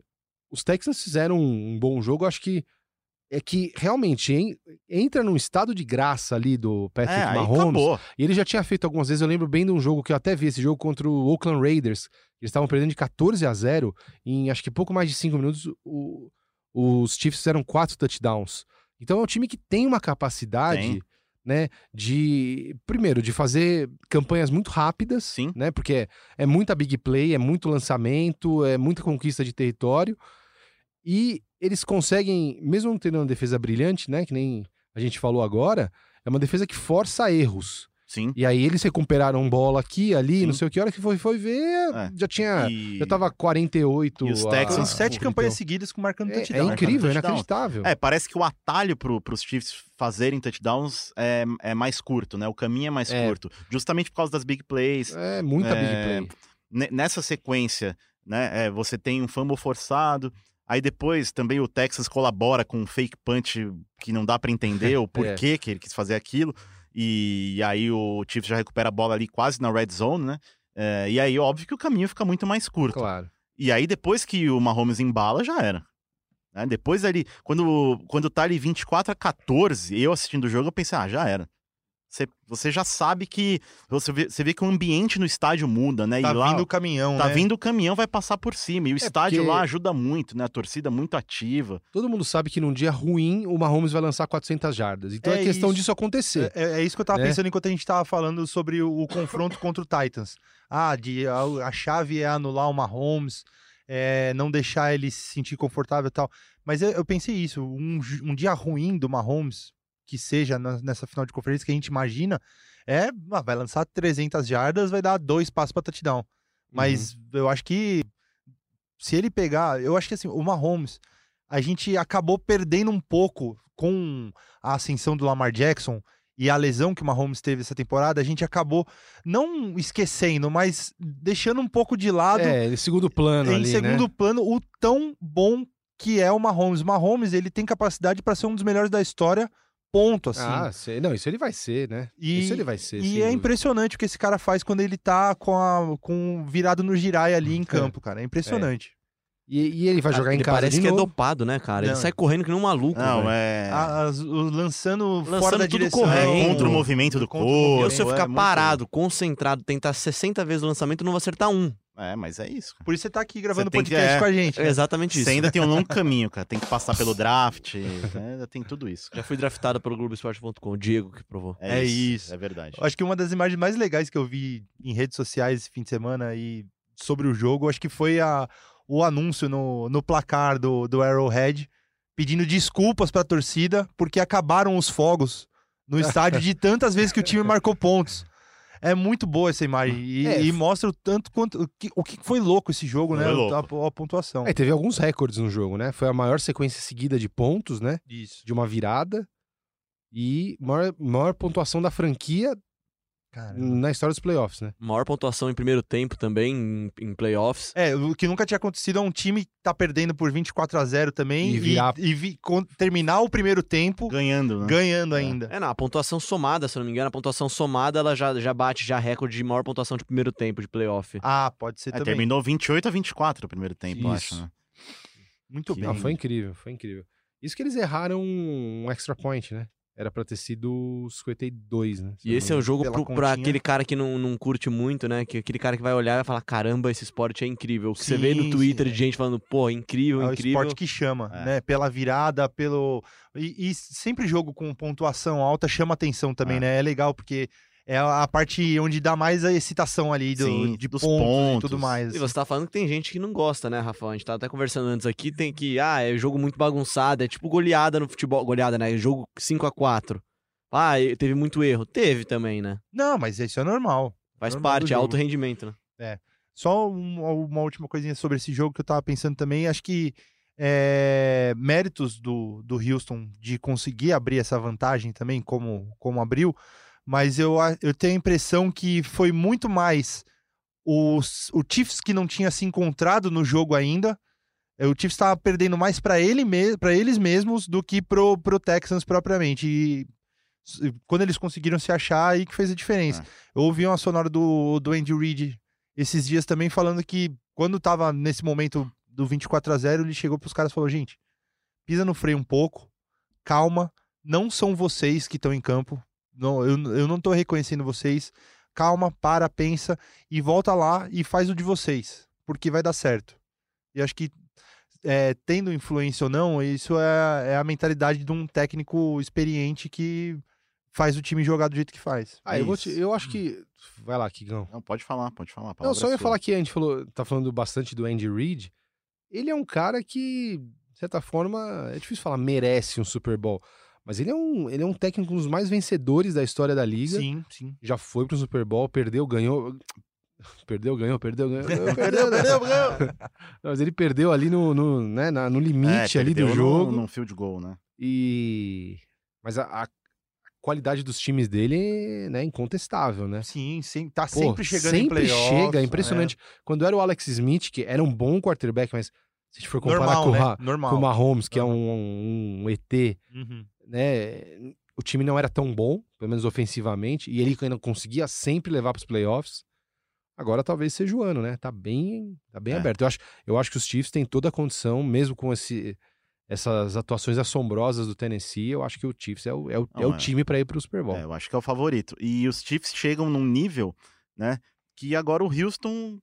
os Texans fizeram um, um bom jogo, acho que é que realmente en- entra num estado de graça ali do Patrick É, Mahomes. E ele já tinha feito algumas vezes, eu lembro bem de um jogo que eu até vi esse jogo contra o Oakland Raiders. Eles estavam perdendo de 14 a 0 em acho que pouco mais de 5 minutos o- os Chiefs fizeram quatro touchdowns. Então é um time que tem uma capacidade, Tem. né, de primeiro de fazer campanhas muito rápidas, Sim. né? Porque é, é muita big play, é muito lançamento, é muita conquista de território. E eles conseguem, mesmo não tendo uma defesa brilhante, né? Que nem a gente falou agora, é uma defesa que força erros. Sim. E aí eles recuperaram bola aqui, ali, Sim. não sei o que, a hora que foi, foi ver, É. já tinha. E- Já tava 48. E os Texans- a- sete campanhas seguidas com marcando É, touchdown. é incrível, é inacreditável. É, parece que o atalho pro, pros Chiefs fazerem touchdowns é, é mais curto, né? O caminho é mais É. curto. Justamente por causa das big plays. É, muita É, big play. Ne- Nessa sequência, né? é, você tem um fumble forçado. Aí depois também o Texas colabora com um fake punch que não dá pra entender o porquê que ele quis fazer aquilo. E, aí o Chiefs já recupera a bola ali quase na red zone, né? É, e aí, óbvio que o caminho fica muito mais curto. Claro. E aí, depois que o Mahomes embala, já era. Né? Depois ali, quando, quando tá ali 24 a 14, eu assistindo o jogo, eu pensei, ah, já era. Você, você já sabe que. Você vê, você vê que o ambiente no estádio muda, né? Tá e lá, vindo o caminhão, Tá né? vindo o caminhão, vai passar por cima. E o estádio porque- lá ajuda muito, né? A torcida muito ativa. Todo mundo sabe que num dia ruim o Mahomes vai lançar 400 jardas. Então é, É questão isso. disso acontecer. É, é isso que eu tava né? pensando enquanto a gente tava falando sobre o, o confronto contra o Titans. Ah, de, a, a chave é anular o Mahomes, é, não deixar ele se sentir confortável e tal. Mas eu, eu pensei isso, um, um dia ruim do Mahomes, que seja nessa final de conferência que a gente imagina, é, ah, vai lançar 300 jardas, vai dar dois passos pra touchdown. Mas eu acho que se ele pegar, eu acho que assim, o Mahomes, a gente acabou perdendo um pouco com a ascensão do Lamar Jackson e a lesão que o Mahomes teve essa temporada, a gente acabou não esquecendo, mas deixando um pouco de lado É, em segundo plano em ali, segundo né? plano o tão bom que é o Mahomes. O Mahomes, ele tem capacidade para ser um dos melhores da história, ponto assim. Ah, sei- não, isso ele vai ser, né? E- isso ele vai ser. E é dúvida. impressionante o que esse cara faz quando ele tá com, a, com virado no girai ali em campo, cara. É impressionante. E, e ele vai jogar ele em casa parece de que é novo. dopado, né, cara? Ele Não. sai correndo que nem um maluco. Não, velho. é. A- as- o- lançando, fora Lançando da tudo direção. correndo. é contra o movimento do corpo. Eu, se eu é ficar muito- parado, concentrado, tentar 60 vezes o lançamento, eu não vou acertar um. É, mas é isso. cara. Por isso você tá aqui gravando tem que- podcast é. com a gente. É exatamente isso. Você ainda tem um longo caminho, cara. Tem que passar pelo draft. né? Ainda tem tudo isso. Já fui draftado pelo Globoesporte.com, o Diego que provou. É isso. É verdade. Acho que uma das imagens mais legais que eu vi em redes sociais esse fim de semana e sobre o jogo, acho que foi a, o anúncio no, no placar do, do Arrowhead pedindo desculpas pra torcida porque acabaram os fogos no estádio de tantas vezes que o time marcou pontos. É muito boa essa imagem e, É. e mostra o tanto quanto o que, o que foi louco esse jogo, né? A, a pontuação. É, teve alguns recordes no jogo, né? Foi a maior sequência seguida de pontos, né? Isso. De uma virada. E maior, maior pontuação da franquia Cara. na história dos playoffs, né? Maior pontuação em primeiro tempo também, em, em playoffs. É, o que nunca tinha acontecido é um time tá perdendo por 24 a 0 também E e, virar- e vi- con- terminar o primeiro tempo Ganhando, né? ganhando ainda. É, não, a pontuação somada, se eu não me engano, a pontuação somada, ela já, já bate já recorde de maior pontuação de primeiro tempo de playoff. Ah, pode ser É, também. terminou 28 a 24 no primeiro tempo, eu acho. Isso. Né? Muito Que bem. Não, foi incrível, foi incrível. Isso que eles erraram um extra point, né? Era pra ter sido 52, né? E esse é o jogo pro, pra aquele cara que não, não curte muito, né? Que aquele cara que vai olhar e vai falar: caramba, esse esporte é incrível. Que você vê no Sim, Twitter sim, de gente falando, pô, incrível, É o incrível. esporte que chama, É. né? Pela virada, pelo. E, e sempre jogo com pontuação alta chama atenção também, É. né? É legal, porque é a parte onde dá mais a excitação ali do, Sim, de dos pontos, e pontos. tudo mais. E você tá falando que tem gente que não gosta, né, Rafa? A gente tava até conversando antes aqui, tem que, ah, é jogo muito bagunçado, é tipo goleada no futebol, goleada, né? Jogo 5 a 4 Ah, e teve muito erro. Teve também, né? Não, mas isso é normal. Faz Normal do parte, é alto rendimento, né? Só uma, uma última coisinha sobre esse jogo que eu tava pensando também. Acho que é, méritos do, do Houston de conseguir abrir essa vantagem também, como, como abriu, mas eu, eu tenho a impressão que foi muito mais os, o Chiefs que não tinha se encontrado no jogo ainda. É, O Chiefs estava perdendo mais para ele me, pra eles mesmos do que pro, pro Texans propriamente. E quando eles conseguiram se achar, aí que fez a diferença. É. Eu ouvi uma sonora do, do Andy Reid esses dias também falando que quando tava nesse momento do 24 a 0 ele chegou pros caras e falou: gente, pisa no freio um pouco, calma, não são vocês que estão em campo, não, eu, eu não tô reconhecendo vocês, calma, para, pensa e volta lá e faz o de vocês, porque vai dar certo. E acho que é, tendo influência ou não, isso é, é a mentalidade de um técnico experiente que faz o time jogar do jeito que faz. Ah, É eu, vou te- eu acho que. Vai lá, Kigão. Não, pode falar, pode falar. Não, só é ia sua. falar que a gente falou, tá falando bastante do Andy Reid. Ele é um cara que, de certa forma, é difícil falar merece um Super Bowl. Mas ele é um, ele é um técnico um dos mais vencedores da história da liga. Sim, sim. Já foi pro Super Bowl, perdeu, ganhou. Perdeu, ganhou, perdeu, ganhou. Perdeu, né? perdeu, ganhou. Mas ele perdeu ali no, no, né, na- no limite É, ali do perdeu jogo. No, num field goal, né? E. Mas a, a qualidade dos times dele né, é incontestável, né? Sim, sim. Tá Pô, sempre chegando em sempre playoffs. chega, é impressionante. Quando era o Alex Smith, que era um bom quarterback, mas se a gente for É. comparar Normal, com, o né? Normal. com o Mahomes, que Aham. é um, um ET, Uhum. Né? O time não era tão bom, pelo menos ofensivamente, e ele ainda conseguia sempre levar para os playoffs. Agora talvez seja o ano, né? Tá bem, tá bem É. aberto. Eu acho, eu acho que os Chiefs têm toda a condição, mesmo com esse, essas atuações assombrosas do Tennessee, eu acho que o Chiefs é o, é o, é Não, o é. time para ir para o Super Bowl. É, eu acho que é o favorito. E os Chiefs chegam num nível, né, que agora o Houston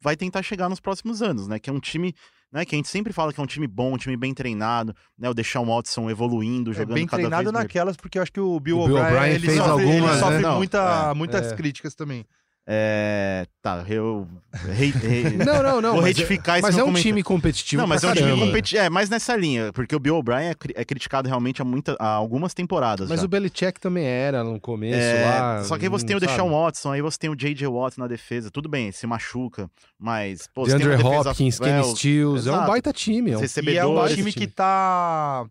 vai tentar chegar nos próximos anos, né, que é um time, né, que a gente sempre fala que é um time bom, um time bem treinado, né, o Deshaun Watson evoluindo, É jogando bem cada treinado vez naquelas, porque eu acho que o Bill O Bill O'Brien fez sofre, algumas, ele sofre né? Muita, é, muitas é. críticas também. É, tá, eu rei- Não, não, não. vou mas é- retificar esse Mas é um comentário. time competitivo. Não, mas é um time caramba. competitivo. É, mais nessa linha, porque o Bill O'Brien é, cri- é criticado realmente há, muita, há algumas temporadas. Mas já. o Belichick também era no começo É, lá. Só que aí você tem o sabe? Deshaun Watson, aí você tem o J.J. Watt na defesa. Tudo bem, se machuca, mas... Pô, você tem Andrew uma defesa- Hopkins, é, Kenny o- Stills. É um baita time. É um... E é um time que tá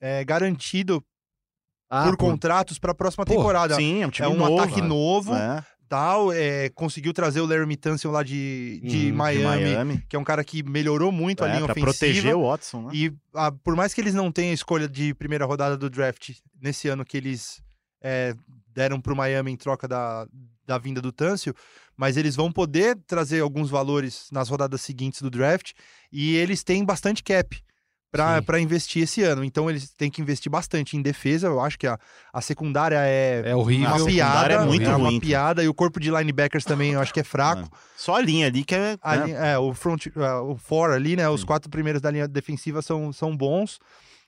é, garantido Ah, por pô, contratos para a próxima temporada. Sim, é um time é um novo. ataque novo, né? Tal. é, conseguiu trazer o Larry Tunsil lá de, de, de Miami, De Miami. que é um cara que melhorou muito a É, linha pra ofensiva. proteger o Watson, né? E ah, por mais que eles não tenham a escolha de primeira rodada do draft nesse ano que eles é, deram para o Miami em troca da, da vinda do Tâncio, mas eles vão poder trazer alguns valores nas rodadas seguintes do draft e eles têm bastante cap. Para investir esse ano. Então eles têm que investir bastante em defesa. Eu acho que a, a secundária é, É horrível. uma piada, é muito é uma ruim, piada e o corpo de linebackers também eu acho que é fraco. Só a linha ali que é... A né? linha- é, o front, é, o for ali, né? Os Sim. quatro primeiros da linha defensiva são, são bons,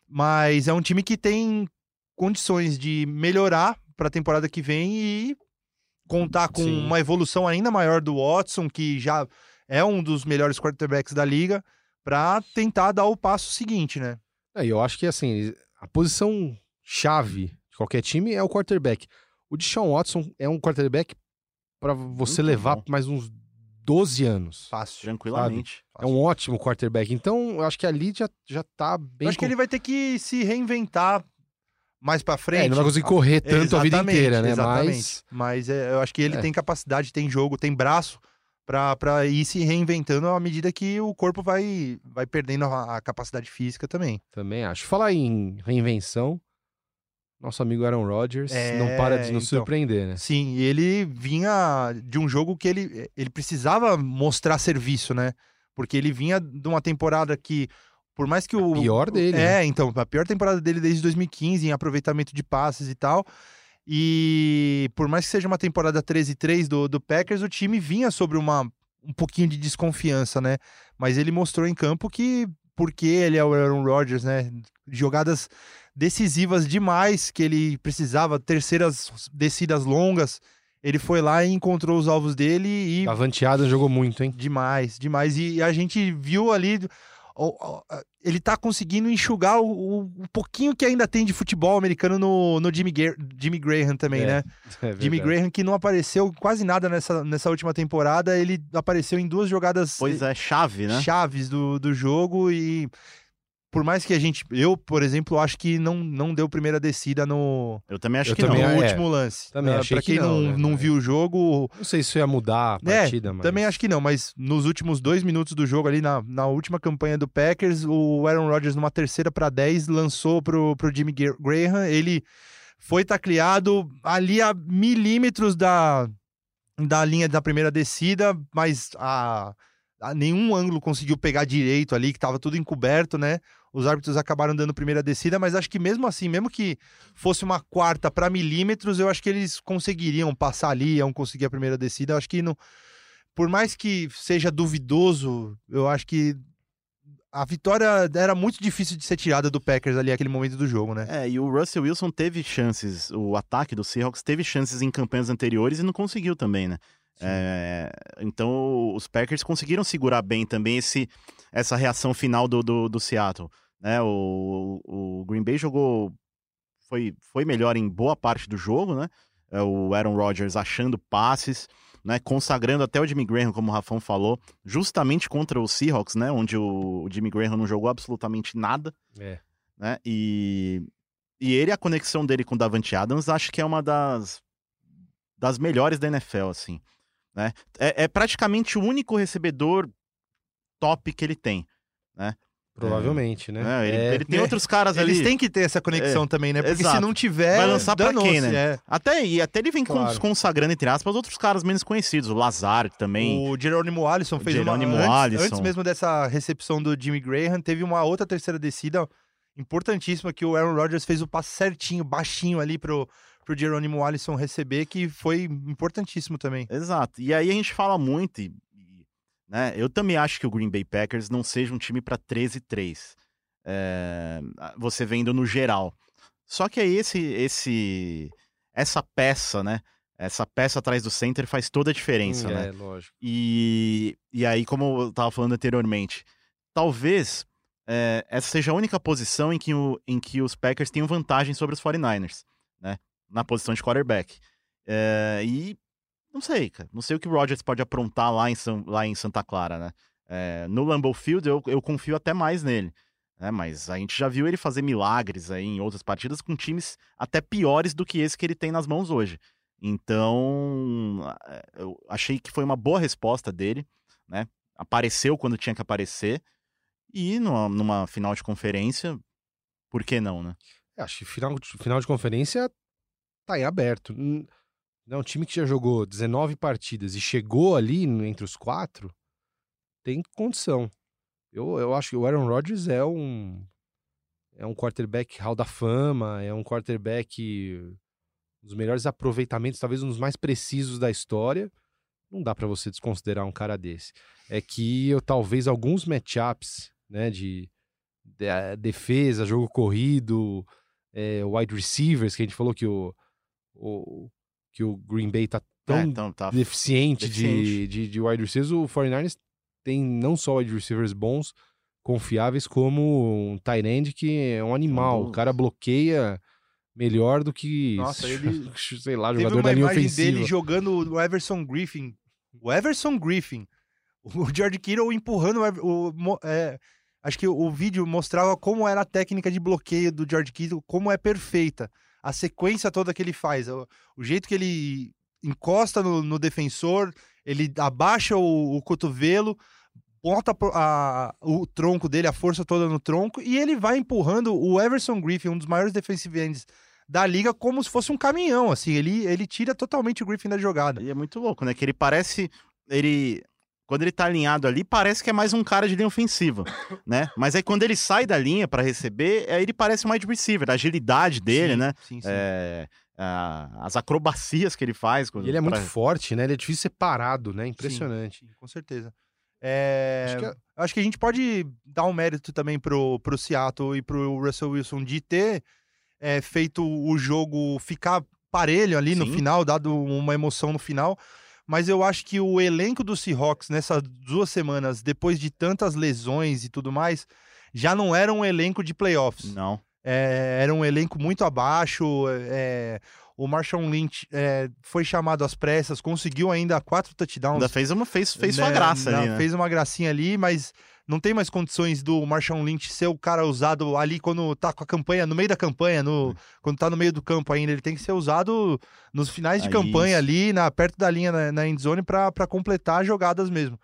mas é um time que tem condições de melhorar para a temporada que vem e contar com Sim. uma evolução ainda maior do Watson, que já é um dos melhores quarterbacks da liga, para tentar dar o passo seguinte, né? É, e eu acho que assim, a posição chave de qualquer time é o quarterback. O Deshaun Watson é um quarterback para você Muito levar bom. mais uns 12 anos. Fácil. Tranquilamente. É um ótimo quarterback. Então, eu acho que ali já, já tá bem. Eu acho que com- ele vai ter que se reinventar mais para frente. É, ele não vai conseguir correr tanto a vida Exatamente, inteira, né? Exatamente. Mas. Mas é, eu acho que ele É. tem capacidade, tem jogo, tem braço pra ir se reinventando à medida que o corpo vai, vai perdendo a, a capacidade física também. Também acho. Falar em reinvenção, nosso amigo Aaron Rodgers É, não para de nos então. surpreender, né? Sim, e ele vinha de um jogo que ele, ele precisava mostrar serviço, né? Porque ele vinha de uma temporada que, por mais que o. pior dele, né? É, então, a pior temporada dele desde 2015, em aproveitamento de passes e tal. E por mais que seja uma temporada 13-3 do, do Packers, o time vinha sobre uma, um pouquinho de desconfiança, né? Mas ele mostrou em campo que, porque ele é o Aaron Rodgers, né? Jogadas decisivas demais, que ele precisava, terceiras descidas longas, ele foi lá e encontrou os alvos dele e Adams jogou muito, hein? Demais, demais. E a gente viu ali. Ele tá conseguindo enxugar o, o- pouquinho que ainda tem de futebol americano no, no Jimmy, Jimmy Graham também, É, né? É Jimmy. Graham que não apareceu quase nada nessa, nessa última temporada. Ele apareceu em duas jogadas Pois é, chave, né? chaves do, do jogo e por mais que a gente. Eu, por exemplo, acho que não, não deu primeira descida no, Eu também acho Eu que também no não. é. último lance. Também Ah, achei pra que quem não, não, né, não viu o jogo. Não sei se isso ia mudar a É, partida, mas... Também acho que não, mas nos últimos dois minutos do jogo, ali na, na última campanha do Packers, o Aaron Rodgers, numa terceira para 10, lançou pro, pro Jimmy Gra- Graham. Ele foi tacleado ali a milímetros da, da linha da primeira descida, mas a, a nenhum ângulo conseguiu pegar direito ali, que estava tudo encoberto, né? Os árbitros acabaram dando primeira descida, mas acho que mesmo assim, mesmo que fosse uma quarta para milímetros, eu acho que eles conseguiriam passar ali, iam conseguir a primeira descida. Eu acho que não, por mais que seja duvidoso, eu acho que a vitória era muito difícil de ser tirada do Packers ali naquele momento do jogo, né? É, e o Russell Wilson teve chances, o ataque do Seahawks teve chances em campanhas anteriores e não conseguiu também, né? É, então os Packers conseguiram segurar bem também esse, essa reação final do, do, do Seattle. Né? O, o Green Bay jogou. Foi, foi melhor em boa parte do jogo, né? É, o Aaron Rodgers achando passes, né? Consagrando até o Jimmy Graham, como o Rafão falou, justamente contra o Seahawks, né? Onde o, o Jimmy Graham não jogou absolutamente nada É. né? E, e ele, a conexão dele com o Davante Adams, acho que é uma das, das melhores da NFL, assim. Né? É, é praticamente o único recebedor top que ele tem. Provavelmente, né? né? Ele, É, ele tem né? outros caras Eles ali. têm que ter essa conexão também, né? Porque se exato. não tiver, Vai lançar pra quem, né? é. Até, e até ele vem Claro. consagrando, entre aspas, outros caras menos conhecidos. O Lazard também. O Jerônimo Alisson O fez Jerônimo uma. Antes, Alisson. antes mesmo dessa recepção do Jimmy Graham, teve uma outra terceira descida importantíssima que o Aaron Rodgers fez o passe certinho, baixinho ali pro, pro Jerônimo Alisson receber, que foi importantíssimo também. Exato. E aí a gente fala muito, e, e, né? Eu também acho que o Green Bay Packers não seja um time para 13-3. É, você vendo no geral. Só que aí esse, esse, essa peça, né? Essa peça atrás do center faz toda a diferença, Hum, né? É, lógico. E, e aí, como eu tava falando anteriormente, talvez é, essa seja a única posição em que, o, em que os Packers tenham vantagem sobre os 49ers, né? Na posição de quarterback. É, e não sei, cara. Não sei o que o Rodgers pode aprontar lá em, São- lá em Santa Clara, né? É, no Lambeau Field eu, eu confio até mais nele. Né? Mas a gente já viu ele fazer milagres aí em outras partidas com times até piores do que esse que ele tem nas mãos hoje. Então, eh, eu achei que foi uma boa resposta dele, né? Apareceu quando tinha que aparecer. E numa, numa final de conferência, por que não, né? É, Acho que final, final de conferência tá em aberto. Não, um time que já jogou 19 partidas e chegou ali entre os quatro, tem condição. Eu, eu acho que o Aaron Rodgers é um é um quarterback hall da fama, é um quarterback um dos melhores aproveitamentos, talvez um dos mais precisos da história. Não dá pra você desconsiderar um cara desse. É que eu talvez alguns matchups, né, de, de defesa, jogo corrido, é, wide receivers, que a gente falou que o, o que o Green Bay tá tão É, então, tá. deficiente, De, deficiente. de, de wide receivers, o 49ers tem não só wide receivers bons, confiáveis, como um tight end que é um animal. O cara bloqueia melhor do que, Nossa, ele- sei lá, Teve jogador uma da linha imagem ofensiva. dele jogando o Everson Griffin. O Everson Griffin. O George Kittle empurrando o, o é, acho que o vídeo mostrava como era a técnica de bloqueio do George Kittle, como é perfeita. A sequência toda que ele faz. O, o jeito que ele encosta no, no defensor, ele abaixa o, o cotovelo, bota a- o tronco dele, a força toda no tronco, e ele vai empurrando o Everson Griffin, um dos maiores defensive ends da liga, como se fosse um caminhão, assim. Ele, ele tira totalmente o Griffin da jogada. E é muito louco, né? Que ele parece. Ele. Quando ele tá alinhado ali, parece que é mais um cara de linha ofensiva, né? Mas aí quando ele sai da linha pra receber, aí ele parece um wide receiver. A agilidade dele, Sim, né? Sim, sim. É, a- as acrobacias que ele faz. quando- E ele é muito pra- forte, né? Ele é difícil ser parado, né? Impressionante. Sim, com certeza. É, Acho Acho, que que é- a gente pode dar um mérito também pro, pro Seattle e pro Russell Wilson de ter é, feito o jogo ficar parelho ali no Sim. final, dado uma emoção no final. Mas eu acho que o elenco do Seahawks nessas duas semanas, depois de tantas lesões e tudo mais, já não era um elenco de playoffs. Não. É, era um elenco muito abaixo. é, o Marshall Lynch é, foi chamado às pressas, conseguiu ainda quatro touchdowns. Ainda fez, uma, fez, fez sua né, graça não, ali, né? Fez uma gracinha ali, mas Não tem mais condições do Marshall Lynch ser o cara usado ali quando tá com a campanha, no meio da campanha, no, quando tá no meio do campo ainda. Ele tem que ser usado nos finais de campanha isso. ali, na, perto da linha na, na endzone, pra, pra completar as jogadas mesmo.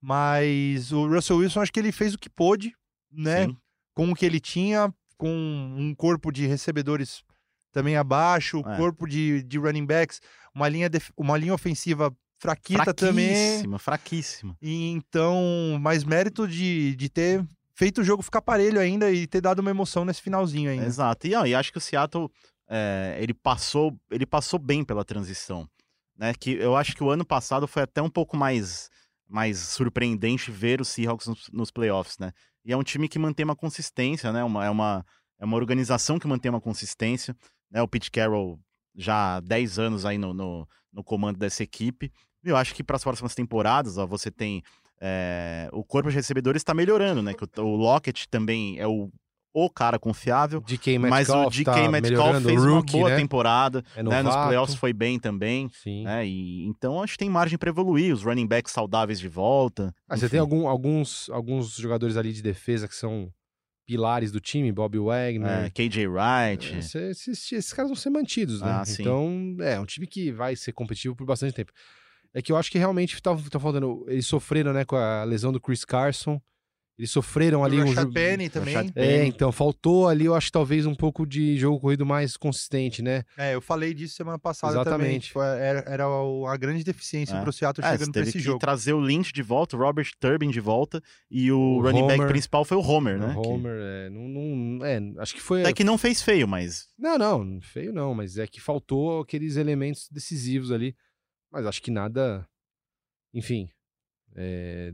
Mas o Russell Wilson, acho que ele fez o que pôde, né? Sim. Com o que ele tinha, com um corpo de recebedores também abaixo, É. corpo de, de running backs, uma linha, uma linha ofensiva fraquita também. Fraquíssima, fraquíssima. Então, mais mérito de, de ter feito o jogo ficar parelho ainda e ter dado uma emoção nesse finalzinho ainda. Exato. E, ó, e acho que o Seattle é, ele passou ele passou bem pela transição, né? Que eu acho que o ano passado foi até um pouco mais mais surpreendente ver o Seahawks nos, nos playoffs, né? E é um time que mantém uma consistência, né? Uma, é uma é uma organização que mantém uma consistência, né? O Pete Carroll já há 10 anos aí no, no, no comando dessa equipe. Eu acho que para as próximas temporadas, ó, você tem é, o corpo de recebedores está melhorando, né? Que o, o Lockett também é o, o cara confiável. DK Mas o DK tá Metcalf fez uma rookie, boa né? temporada, É né? Nos playoffs foi bem também, Sim. né? E, então acho que tem margem para evoluir, os running backs saudáveis de volta. Ah, você tem algum- alguns, alguns jogadores ali de defesa que são pilares do time, Bob Wagner. É, KJ Wright. Esse- esses, esses caras vão ser mantidos, né? Ah. Então, é um time que vai ser competitivo por bastante tempo. É que eu acho que realmente tá, tá faltando. Eles sofreram, né, com a lesão do Chris Carson. Eles sofreram ali o um jogo. Penny também. É, então, faltou ali, eu acho que talvez um pouco de jogo corrido mais consistente, né? É, eu falei disso semana passada Exatamente. também. Tipo, era, era a grande deficiência É. pro Seattle É, você chegando pra teve esse que jogo. trazer o Lynch de volta, o Robert Turbin de volta, e o, O running back Homer. principal foi o Homer, né? O que- Homer, é, não, não- é, acho que foi. Até que não fez feio, mas Não, não, feio não, mas é que faltou aqueles elementos decisivos ali. Mas acho que nada. Enfim. é,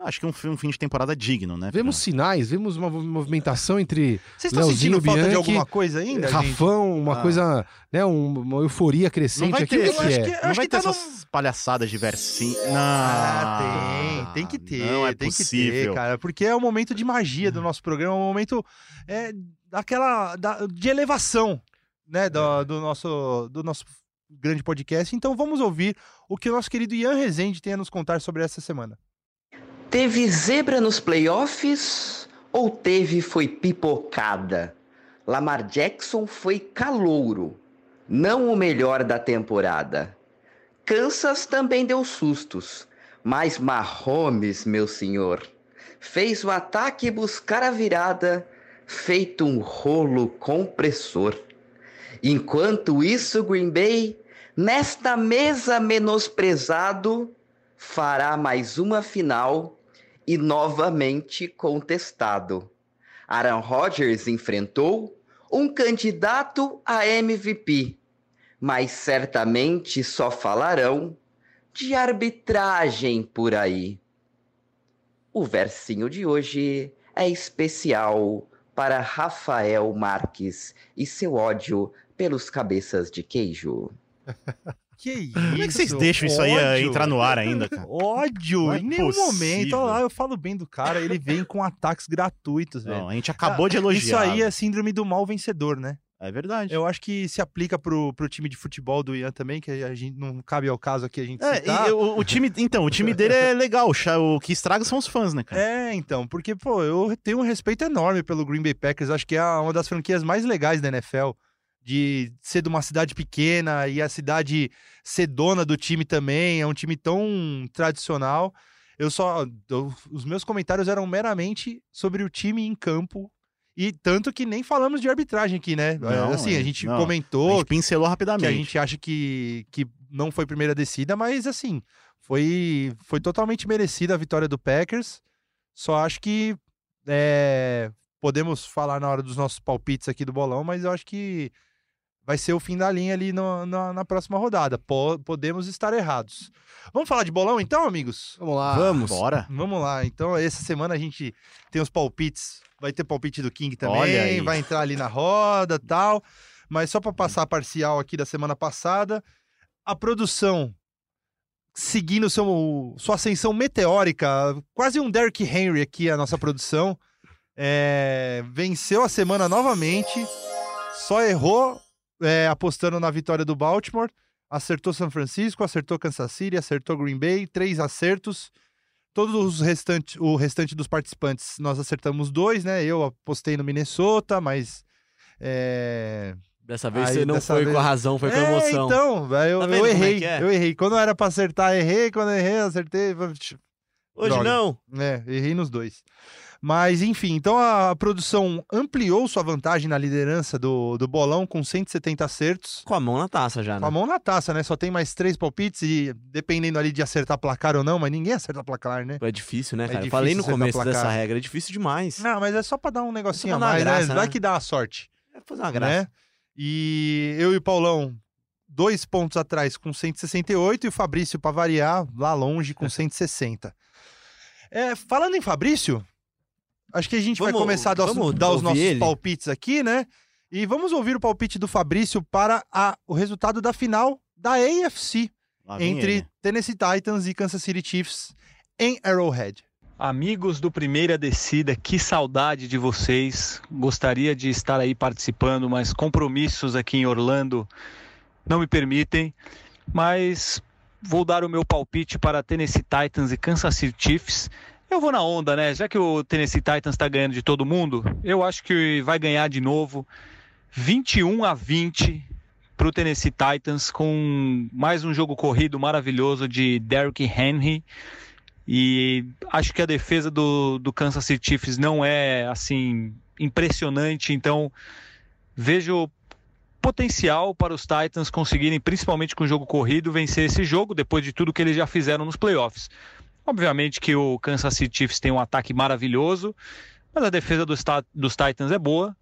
acho que um, fi- um fim de temporada digno, né? Vemos pra- sinais, vemos uma movimentação entre Vocês estão Leozinho sentindo falta de Bianchi, alguma coisa ainda, gente? Rafão, uma Ah. coisa, né, um- uma euforia crescente. Não vai Aquilo ter, que acho é. que- Não acho vai ter tá essas palhaçadas de versinho. Não. Ah, tem, tem que ter, Não é tem que possível. ter, cara, porque é um momento de magia do nosso programa, é um momento é, daquela da- de elevação, né, do, do nosso do nosso grande podcast. Então vamos ouvir o que o nosso querido Ian Rezende tem a nos contar sobre essa semana. Teve zebra nos playoffs ou teve foi pipocada? Lamar Jackson foi calouro, não o melhor da temporada. Kansas também deu sustos, mas Mahomes, meu senhor, fez o ataque buscar a virada, feito um rolo compressor. Enquanto isso, Green Bay, nesta mesa menosprezado, fará mais uma final e novamente contestado. Aaron Rodgers enfrentou um candidato a MVP, mas certamente só falarão de arbitragem por aí. O versinho de hoje é especial para Rafael Marques e seu ódio pelos cabeças de queijo. Que isso? Como é que vocês deixam isso aí eh, Ódio. entrar no ar ainda, cara? Ódio, é em nenhum possível. momento. Olha lá, eu falo bem do cara, ele vem com ataques gratuitos, velho. Não, a gente acabou de elogiar. Isso aí é síndrome do mal vencedor, né? É verdade. Eu acho que se aplica pro, pro time de futebol do Ian também, que a gente não cabe ao caso aqui a gente É, citar. e o, o time, então, o time dele é legal. O que estraga são os fãs, né, cara? É, então, porque, pô, eu tenho um respeito enorme pelo Green Bay Packers. Acho que é uma das franquias mais legais da NFL. De ser de uma cidade pequena e a cidade ser dona do time também. É um time tão tradicional. Eu só. eu- os meus comentários eram meramente sobre o time em campo. E tanto que nem falamos de arbitragem aqui, né? Não, assim, a é- gente não. A comentou gente pincelou que rapidamente. a gente acha que, que não foi primeira descida, mas assim, foi, foi totalmente merecida a vitória do Packers. Só acho que é, podemos falar na hora dos nossos palpites aqui do bolão, mas eu acho que vai ser o fim da linha ali no- na, na próxima rodada. Po- podemos estar errados. Vamos falar de bolão então, amigos? Vamos lá. Vamos. Bora. Vamos lá. Então, essa semana a gente tem os palpites. Vai ter palpite do King também. Olha aí. Vai entrar ali na roda tal. Mas só para passar a parcial aqui da semana passada, a produção seguindo seu, sua ascensão meteórica, quase um Derrick Henry aqui, a nossa produção. é, venceu a semana novamente. Só errou é, apostando na vitória do Baltimore. Acertou São Francisco, acertou Kansas City, acertou Green Bay, três acertos. todos os restantes, o restante dos participantes, nós acertamos dois, né? Eu apostei no Minnesota, mas. É... Dessa vez Aí, você não foi vez- com a razão, foi com a É, emoção. então, eu, Tá eu é errei. que é? Eu errei. Quando era pra acertar, errei. Quando errei, acertei. Hoje droga. não. É, errei nos dois. Mas, enfim, então a produção ampliou sua vantagem na liderança do, do bolão com 170 acertos. Com a mão na taça já, né? Com a mão na taça, né? Só tem mais três palpites e dependendo ali de acertar placar ou não, mas ninguém acerta placar, né? É difícil, né, É cara? Eu difícil falei no começo placar. dessa regra, é difícil demais. Não, mas é só pra dar um negocinho a mais, uma graça, né? Vai né? que dá a sorte, É fazer uma graça. né? E eu e o Paulão, dois pontos atrás com 168 e o Fabrício, pra variar, lá longe com 160. É, falando em Fabrício, acho que a gente vai Vamos- começar a dar, os- vamos dar os nossos ele? palpites aqui, né? E vamos ouvir o palpite do Fabrício para a- o resultado da final da AFC Lá entre. Tennessee Titans e Kansas City Chiefs em Arrowhead. Amigos do Primeira Descida, que saudade de vocês. Gostaria de estar aí participando, mas compromissos aqui em Orlando não me permitem. Mas vou dar o meu palpite para Tennessee Titans e Kansas City Chiefs. Eu vou na onda, né? Já que o Tennessee Titans está ganhando de todo mundo, eu acho que vai ganhar de novo 21 a 20 para o Tennessee Titans, com mais um jogo corrido maravilhoso de Derrick Henry. E acho que a defesa do, do Kansas City Chiefs não é assim impressionante, então vejo potencial para os Titans conseguirem, principalmente com o jogo corrido, vencer esse jogo depois de tudo que eles já fizeram nos playoffs. Obviamente que o Kansas City Chiefs tem um ataque maravilhoso, mas a defesa dos, dos Titans é boa.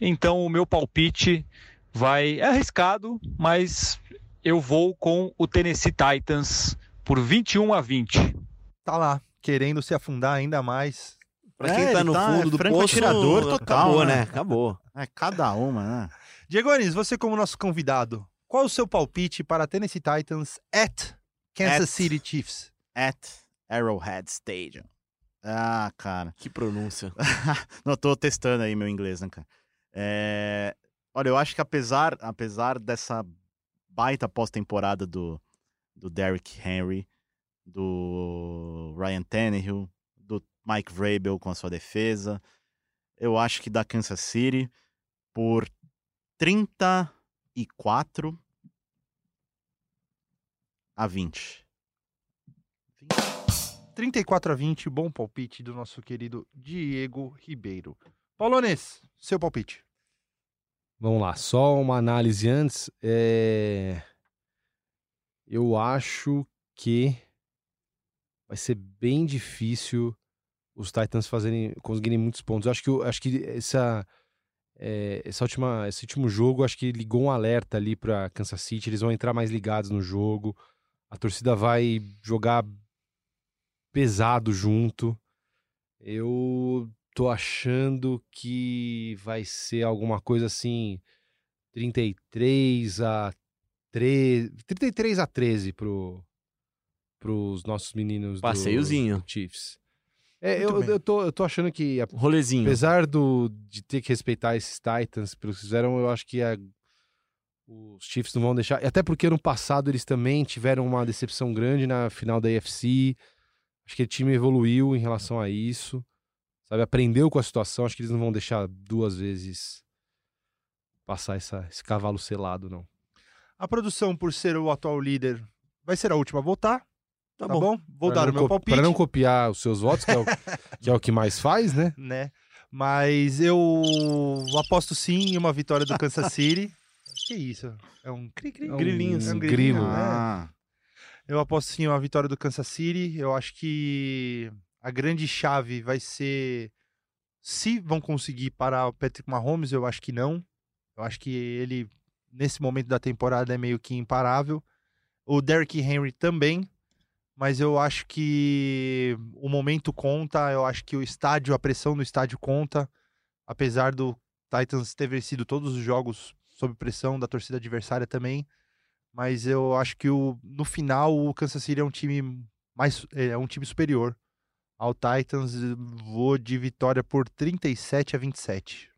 Então o meu palpite vai é arriscado, mas eu vou com o Tennessee Titans por 21 a 20. Tá lá, querendo se afundar ainda mais. Pra É, quem tá no tá- fundo é do franco poço, atirador total, acabou, né? né? Acabou. É cada uma, né? Diego Anis, você como nosso convidado, qual o seu palpite para Tennessee Titans at Kansas At. City Chiefs? At Arrowhead Stadium. Ah, cara. Que pronúncia. Não, tô testando aí meu inglês, né, cara? É, Olha, eu acho que apesar, apesar dessa baita pós-temporada do, do Derrick Henry, do Ryan Tannehill, do Mike Vrabel com a sua defesa, eu acho que da Kansas City por 34 a 20. 34 a 20, bom palpite do nosso querido Diego Ribeiro. Paulones, seu palpite. Vamos lá, só uma análise antes. É... Eu acho que vai ser bem difícil os Titans fazerem, conseguirem muitos pontos. Eu acho que, eu acho que essa, é, essa última, esse último jogo, acho que ligou um alerta ali para Kansas City. Eles vão entrar mais ligados no jogo. A torcida vai jogar pesado junto. Eu tô achando que vai ser alguma coisa assim 33 a 13, 33 a 13 pro pros nossos meninos Passeiozinho. do Chiefs. É, eu, eu, tô, eu tô achando que a- Rolezinho. apesar do, de ter que respeitar esses Titans pelos que fizeram, eu acho que a- os Chiefs não vão deixar. Até porque no passado eles também tiveram uma decepção grande na final da AFC. Acho que o time evoluiu em relação a isso. Sabe, aprendeu com a situação. Acho que eles não vão deixar duas vezes passar essa, esse cavalo selado, não. A produção, por ser o atual líder, vai ser a última a votar. Tá, Tá bom. bom. Vou Pra dar não o meu palpite. Pra não copiar os seus votos, que é o que, é o que mais faz, né? né? Mas eu aposto sim em uma vitória do Kansas City. que isso? É um cri-cri? É um Grilinhos. É um grilo. grilinho, né? Eu aposto sim uma vitória do Kansas City. Eu acho que a grande chave vai ser se vão conseguir parar o Patrick Mahomes. Eu acho que não. Eu acho que ele, nesse momento da temporada, é meio que imparável. O Derrick Henry também. Mas eu acho que o momento conta. Eu acho que o estádio, a pressão no estádio conta. Apesar do Titans ter vencido todos os jogos sob pressão da torcida adversária também. Mas eu acho que o, no final o Kansas City é um time mais é um time superior ao Titans. Vou de vitória por 37 a 27.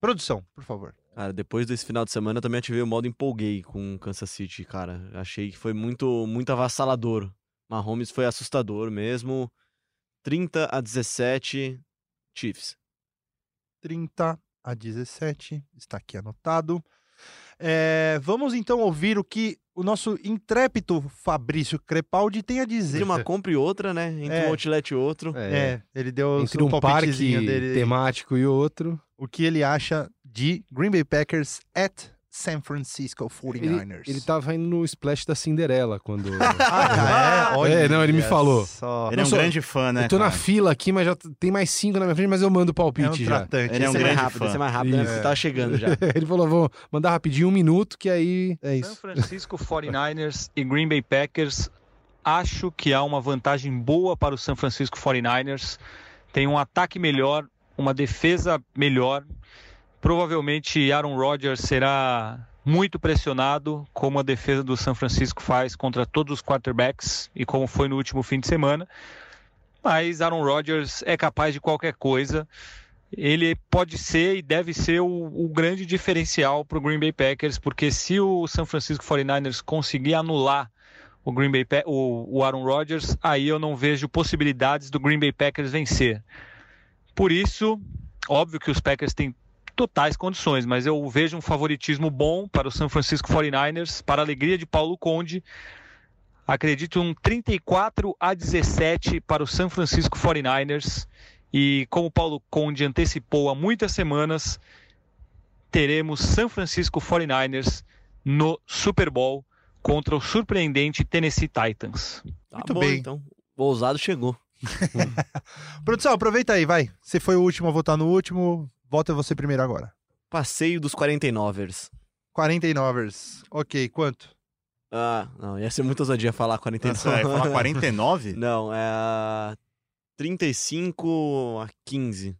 Produção, por favor. Cara, depois desse final de semana eu também ativei o modo empolguei com o Kansas City, cara. Achei que foi muito, muito avassalador. Mahomes foi assustador mesmo. 30 a 17, Chiefs. 30 a 17, está aqui anotado. É, vamos então ouvir o que o nosso intrépido Fabrício Crepaldi tem a dizer. Entre uma compra e outra, né? Entre É. um outlet e outro. É, ele deu Entre seu um parque dele. temático e outro. O que ele acha de Green Bay Packers at San Francisco 49ers. Ele tava indo no splash da Cinderela quando. Ah, é? Olha É, não, ele me falou. Só. Ele é um sou- grande fã, né? eu tô na cara? fila aqui, mas já tem mais cinco na minha frente, mas eu mando o É um palpite já. tratante. Ele é um grande rápido, fã. esse é mais rápido, né? Isso. Porque tava chegando já. Ele falou: vou mandar rapidinho um minuto, que aí é San isso. Francisco 49ers e Green Bay Packers. Acho que há uma vantagem boa para o San Francisco 49ers. Tem um ataque melhor, uma defesa melhor. Provavelmente Aaron Rodgers será muito pressionado, como a defesa do San Francisco faz contra todos os quarterbacks e como foi no último fim de semana. Mas Aaron Rodgers é capaz de qualquer coisa. Ele pode ser e deve ser o, o grande diferencial para o Green Bay Packers, porque se o San Francisco 49ers conseguir anular o Green Bay o, o Aaron Rodgers, aí eu não vejo possibilidades do Green Bay Packers vencer. Por isso, óbvio que os Packers têm totais condições, mas eu vejo um favoritismo bom para o San Francisco 49ers, para a alegria de Paulo Conde. Acredito um 34 a 17 para o San Francisco 49ers. E como o Paulo Conde antecipou há muitas semanas, teremos San Francisco 49ers no Super Bowl contra o surpreendente Tennessee Titans. Tá Muito bom, bem. então. O ousado chegou. Produção, aproveita aí, vai. Você foi o último a votar no último. Vota você primeiro agora. Passeio dos 49ers. 49ers. Ok, quanto? Ah, não, ia ser muito ousadia falar 49. Nossa, vai falar 49? Não, é 35 a 15.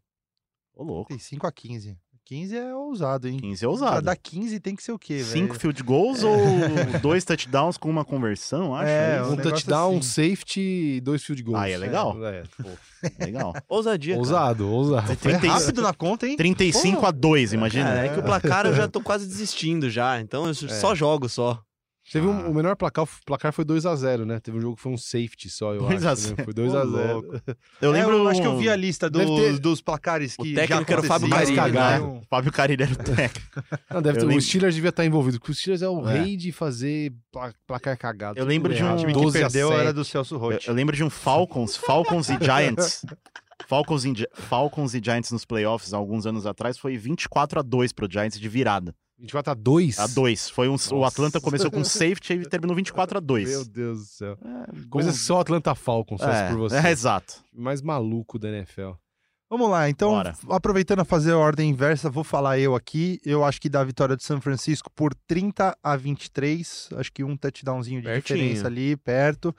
Ô, louco. 35 a 15. 15 é ousado, hein? 15 é Pra ousado. dar 15 tem que ser o quê, velho? Cinco field goals ou dois touchdowns com uma conversão, acho. É, É, um Um touchdown, um assim. safety e dois field goals. Ah, é legal. É, pô. Legal. Ousadia. cara. Ousado, ousado. Foi 30 rápido na conta, hein? 35 Pô. a 2, imagina. Cara, é que o placar eu já tô quase desistindo já. Então eu só jogo só. Teve um, Ah. o menor placar, o placar foi 2x0, né? Teve um jogo que foi um safety só, eu 2 a acho. 0. né? Foi Ô, 2x0. louco. Eu É, lembro. eu acho que eu vi a lista dos, ter- dos placares O que técnico já era o Fábio. Carilli, Mais né? cagado. Fábio Carilli era o técnico. Não, deve Eu ter, lembro- O Steelers devia estar envolvido, porque o Steelers é o É. rei de fazer pla- placar cagado. Eu lembro de um. O time que 12 a perdeu 7. era do Celso Eu, Roth. eu lembro de um Falcons, Falcons e Giants. Falcons, e Falcons e Giants nos playoffs há alguns anos atrás foi 24 a 2 pro Giants de virada. 24 a 2? A 2. Foi um, o. Atlanta começou com safety e terminou 24 a 2. Meu Deus do céu. É, Coisa que só o Atlanta Falcons faz é, por você. é, exato. Mais maluco da NFL. Vamos lá, então, Bora. aproveitando a fazer a ordem inversa, vou falar eu aqui. Eu acho que dá a vitória do São Francisco por 30 a 23. Acho que um touchdownzinho de Pertinho. diferença ali, perto.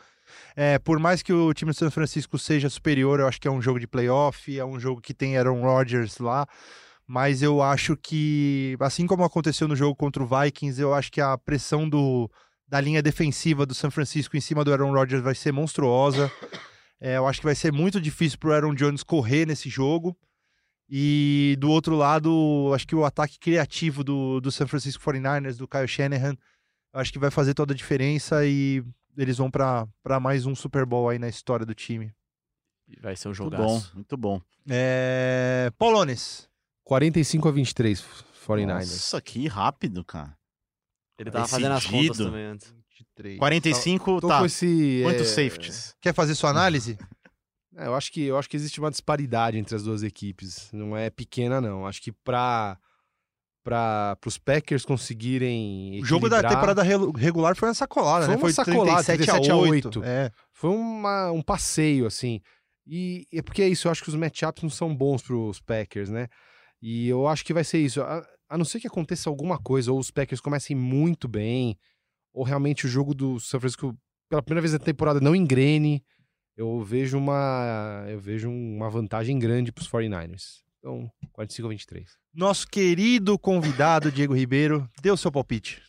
É, por mais que o time do São Francisco seja superior, eu acho que é um jogo de playoff, é um jogo que tem Aaron Rodgers lá. Mas eu acho que, assim como aconteceu no jogo contra o Vikings, eu acho que a pressão do, da linha defensiva do São Francisco em cima do Aaron Rodgers vai ser monstruosa. É, eu acho que vai ser muito difícil pro Aaron Jones correr nesse jogo. E do outro lado, acho que o ataque criativo do, do San Francisco 49ers, do Kyle Shanahan, eu acho que vai fazer toda a diferença e eles vão para mais um Super Bowl aí na história do time. Vai ser um Muito jogaço. bom, muito bom. É... Polones. 45 a 23, 49ers. Nossa, que rápido, cara. Ele tava fazendo as contas Decidido. também antes. 23. 45, Tô tá. com esse. Quantos é, safeties? Quer fazer sua análise? é, eu, acho que, eu acho que existe uma disparidade entre as duas equipes. Não é pequena, não. Acho que para para os Packers conseguirem. O jogo da equilibrar- temporada regular foi uma sacolada, Foi né? uma sacolada, 37 a 8. É. Foi uma- um passeio, assim. E é porque é isso, eu acho que os matchups não são bons pros Packers, né? E eu acho que vai ser isso. A, a não ser que aconteça alguma coisa, ou os Packers comecem muito bem, ou realmente o jogo do São Francisco, pela primeira vez na temporada, não engrene, eu vejo uma, eu vejo uma vantagem grande pros 49ers. Então, 45 a 23. Nosso querido convidado, Diego Ribeiro, deu seu palpite.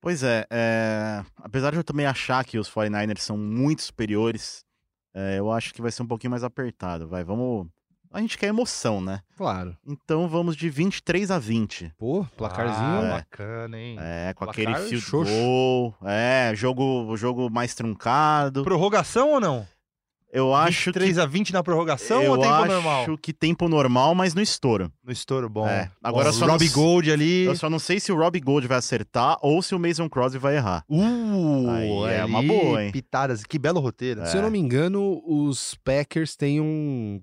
Pois é, é, apesar de eu também achar que os 49ers são muito superiores, é, eu acho que vai ser um pouquinho mais apertado. Vai, vamos, a gente quer emoção, né? Claro. Então vamos de 23 a 20. Pô, placarzinho. Ah, é. bacana, hein? É, com Placar aquele field xoxo. goal. É, jogo, jogo mais truncado. Prorrogação ou não? Eu acho que 3 a 20 na prorrogação eu ou tempo acho normal? que tempo normal, mas no estouro. No estouro, bom. É, agora Bom, só não Robbie s- Gold ali. Eu só não sei se o Robbie Gold vai acertar ou se o Mason Crosby vai errar. Uh, Aí é uma ali, boa, hein? Pitadas, que belo roteiro. Se eu não me engano, os Packers têm um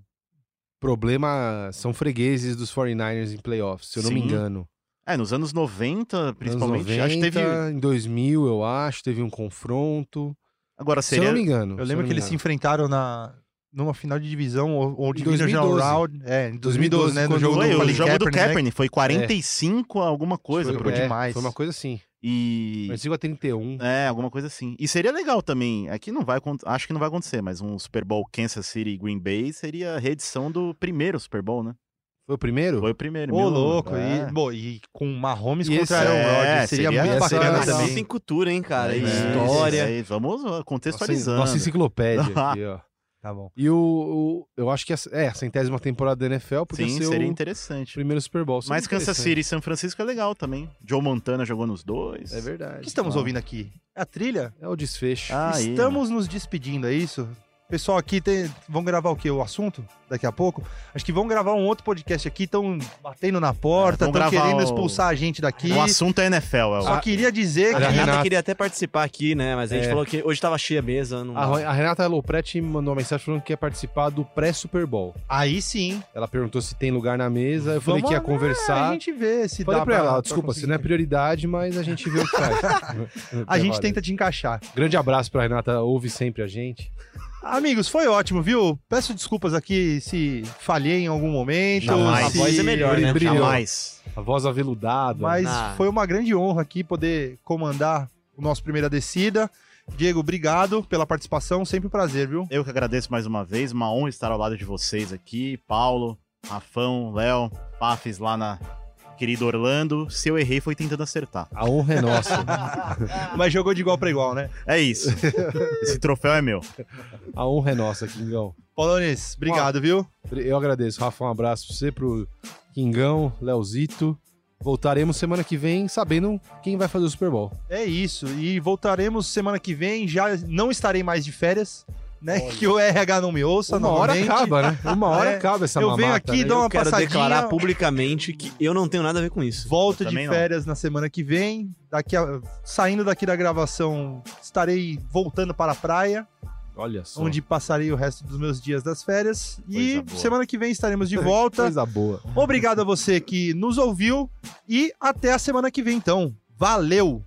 problema. São fregueses dos 49ers em playoffs, se eu não me engano. É, nos anos 90, principalmente, Anos 90, acho que teve. Em 2000, eu acho, teve um confronto. Agora Se eu seria. não me engano. Eu lembro que eles se enfrentaram na numa final de divisão ou, ou Em Divisional 2012. Round. É, em 2012, né? No jogo Foi do o jogo do Kaepernick, né? Foi 45 a alguma coisa. Foi, por é, demais. Foi uma coisa assim. E. 45 a 31. É, alguma coisa assim. E seria legal também. Aqui não vai acho que não vai acontecer, mas um Super Bowl Kansas City e Green Bay seria a reedição do primeiro Super Bowl, né? Foi o primeiro? Foi o primeiro. Ô, mil- louco. é. E, bom, e com Mahomes E contra Aaron é, Rodgers. Seria, seria- muito bacana essa- também. Tem cultura, hein, cara? É, história. vamos Nossa, contextualizando. nossa enciclopédia aqui, ó. Tá bom. E o, o- eu acho que é, a centésima temporada da NFL podia Sim, ser seria o interessante. primeiro Super Bowl. Seria Mas Kansas. City e São Francisco é legal também. Joe Montana jogou nos dois. É verdade. O que estamos ouvindo aqui? É a trilha? É o desfecho. Ah, aí, Estamos nos despedindo, é isso? Pessoal aqui tem... vão gravar o quê? O assunto? Daqui a pouco? Acho que vão gravar um outro podcast aqui, estão batendo na porta, É, estão gravar querendo o- expulsar a gente daqui. O assunto é NFL, é o... Só queria dizer A que... A Renata, Renata- queria até participar aqui, né? Mas a gente É. falou que hoje tava cheia a mesa. Não A, a Renata Lopretti me mandou uma mensagem falando que ia participar do pré-Super Bowl. Aí sim. Ela perguntou se tem lugar na mesa. Eu falei Vamos que ia conversar. a gente vê se Falei dá pra ela, pra desculpa, se não é prioridade, mas a gente vê o que faz. A gente tenta te encaixar. Grande abraço pra Renata, ouve sempre a gente. Amigos, foi ótimo, viu? Peço desculpas aqui se falhei em algum momento. Jamais. A voz é melhor, né? brilhou. Jamais. A voz aveludada. Mas Ah. foi uma grande honra aqui poder comandar o nosso Primeira Descida. Diego, obrigado pela participação, sempre um prazer, viu? Eu que agradeço mais uma vez, uma honra estar ao lado de vocês aqui. Paulo, Rafão, Léo, Pafes lá na querida Orlando. Se eu errei, foi tentando acertar. A honra é nossa. Mas jogou de igual para igual, né? É isso. Esse troféu é meu. A honra é nossa, Kingão. Polones, obrigado, viu? Eu agradeço. Rafa, um abraço pra você, pro Kingão, Leozito. Voltaremos semana que vem sabendo quem vai fazer o Super Bowl. É isso. E voltaremos semana que vem. Já não estarei mais de férias, né? Que o RH não me ouça Uma hora novamente. acaba, né? Uma hora É, acaba essa eu venho aqui, né? dou uma Eu quero passadinha. declarar publicamente que eu não tenho nada a ver com isso. Volto Eu de também não. férias na semana que vem. Daqui a- saindo daqui da gravação, estarei voltando para a praia, Olha só. onde passarei o resto dos meus dias das férias. E Coisa boa. semana que vem estaremos de volta. Coisa boa. Obrigado a você que nos ouviu e até a semana que vem, então. Valeu!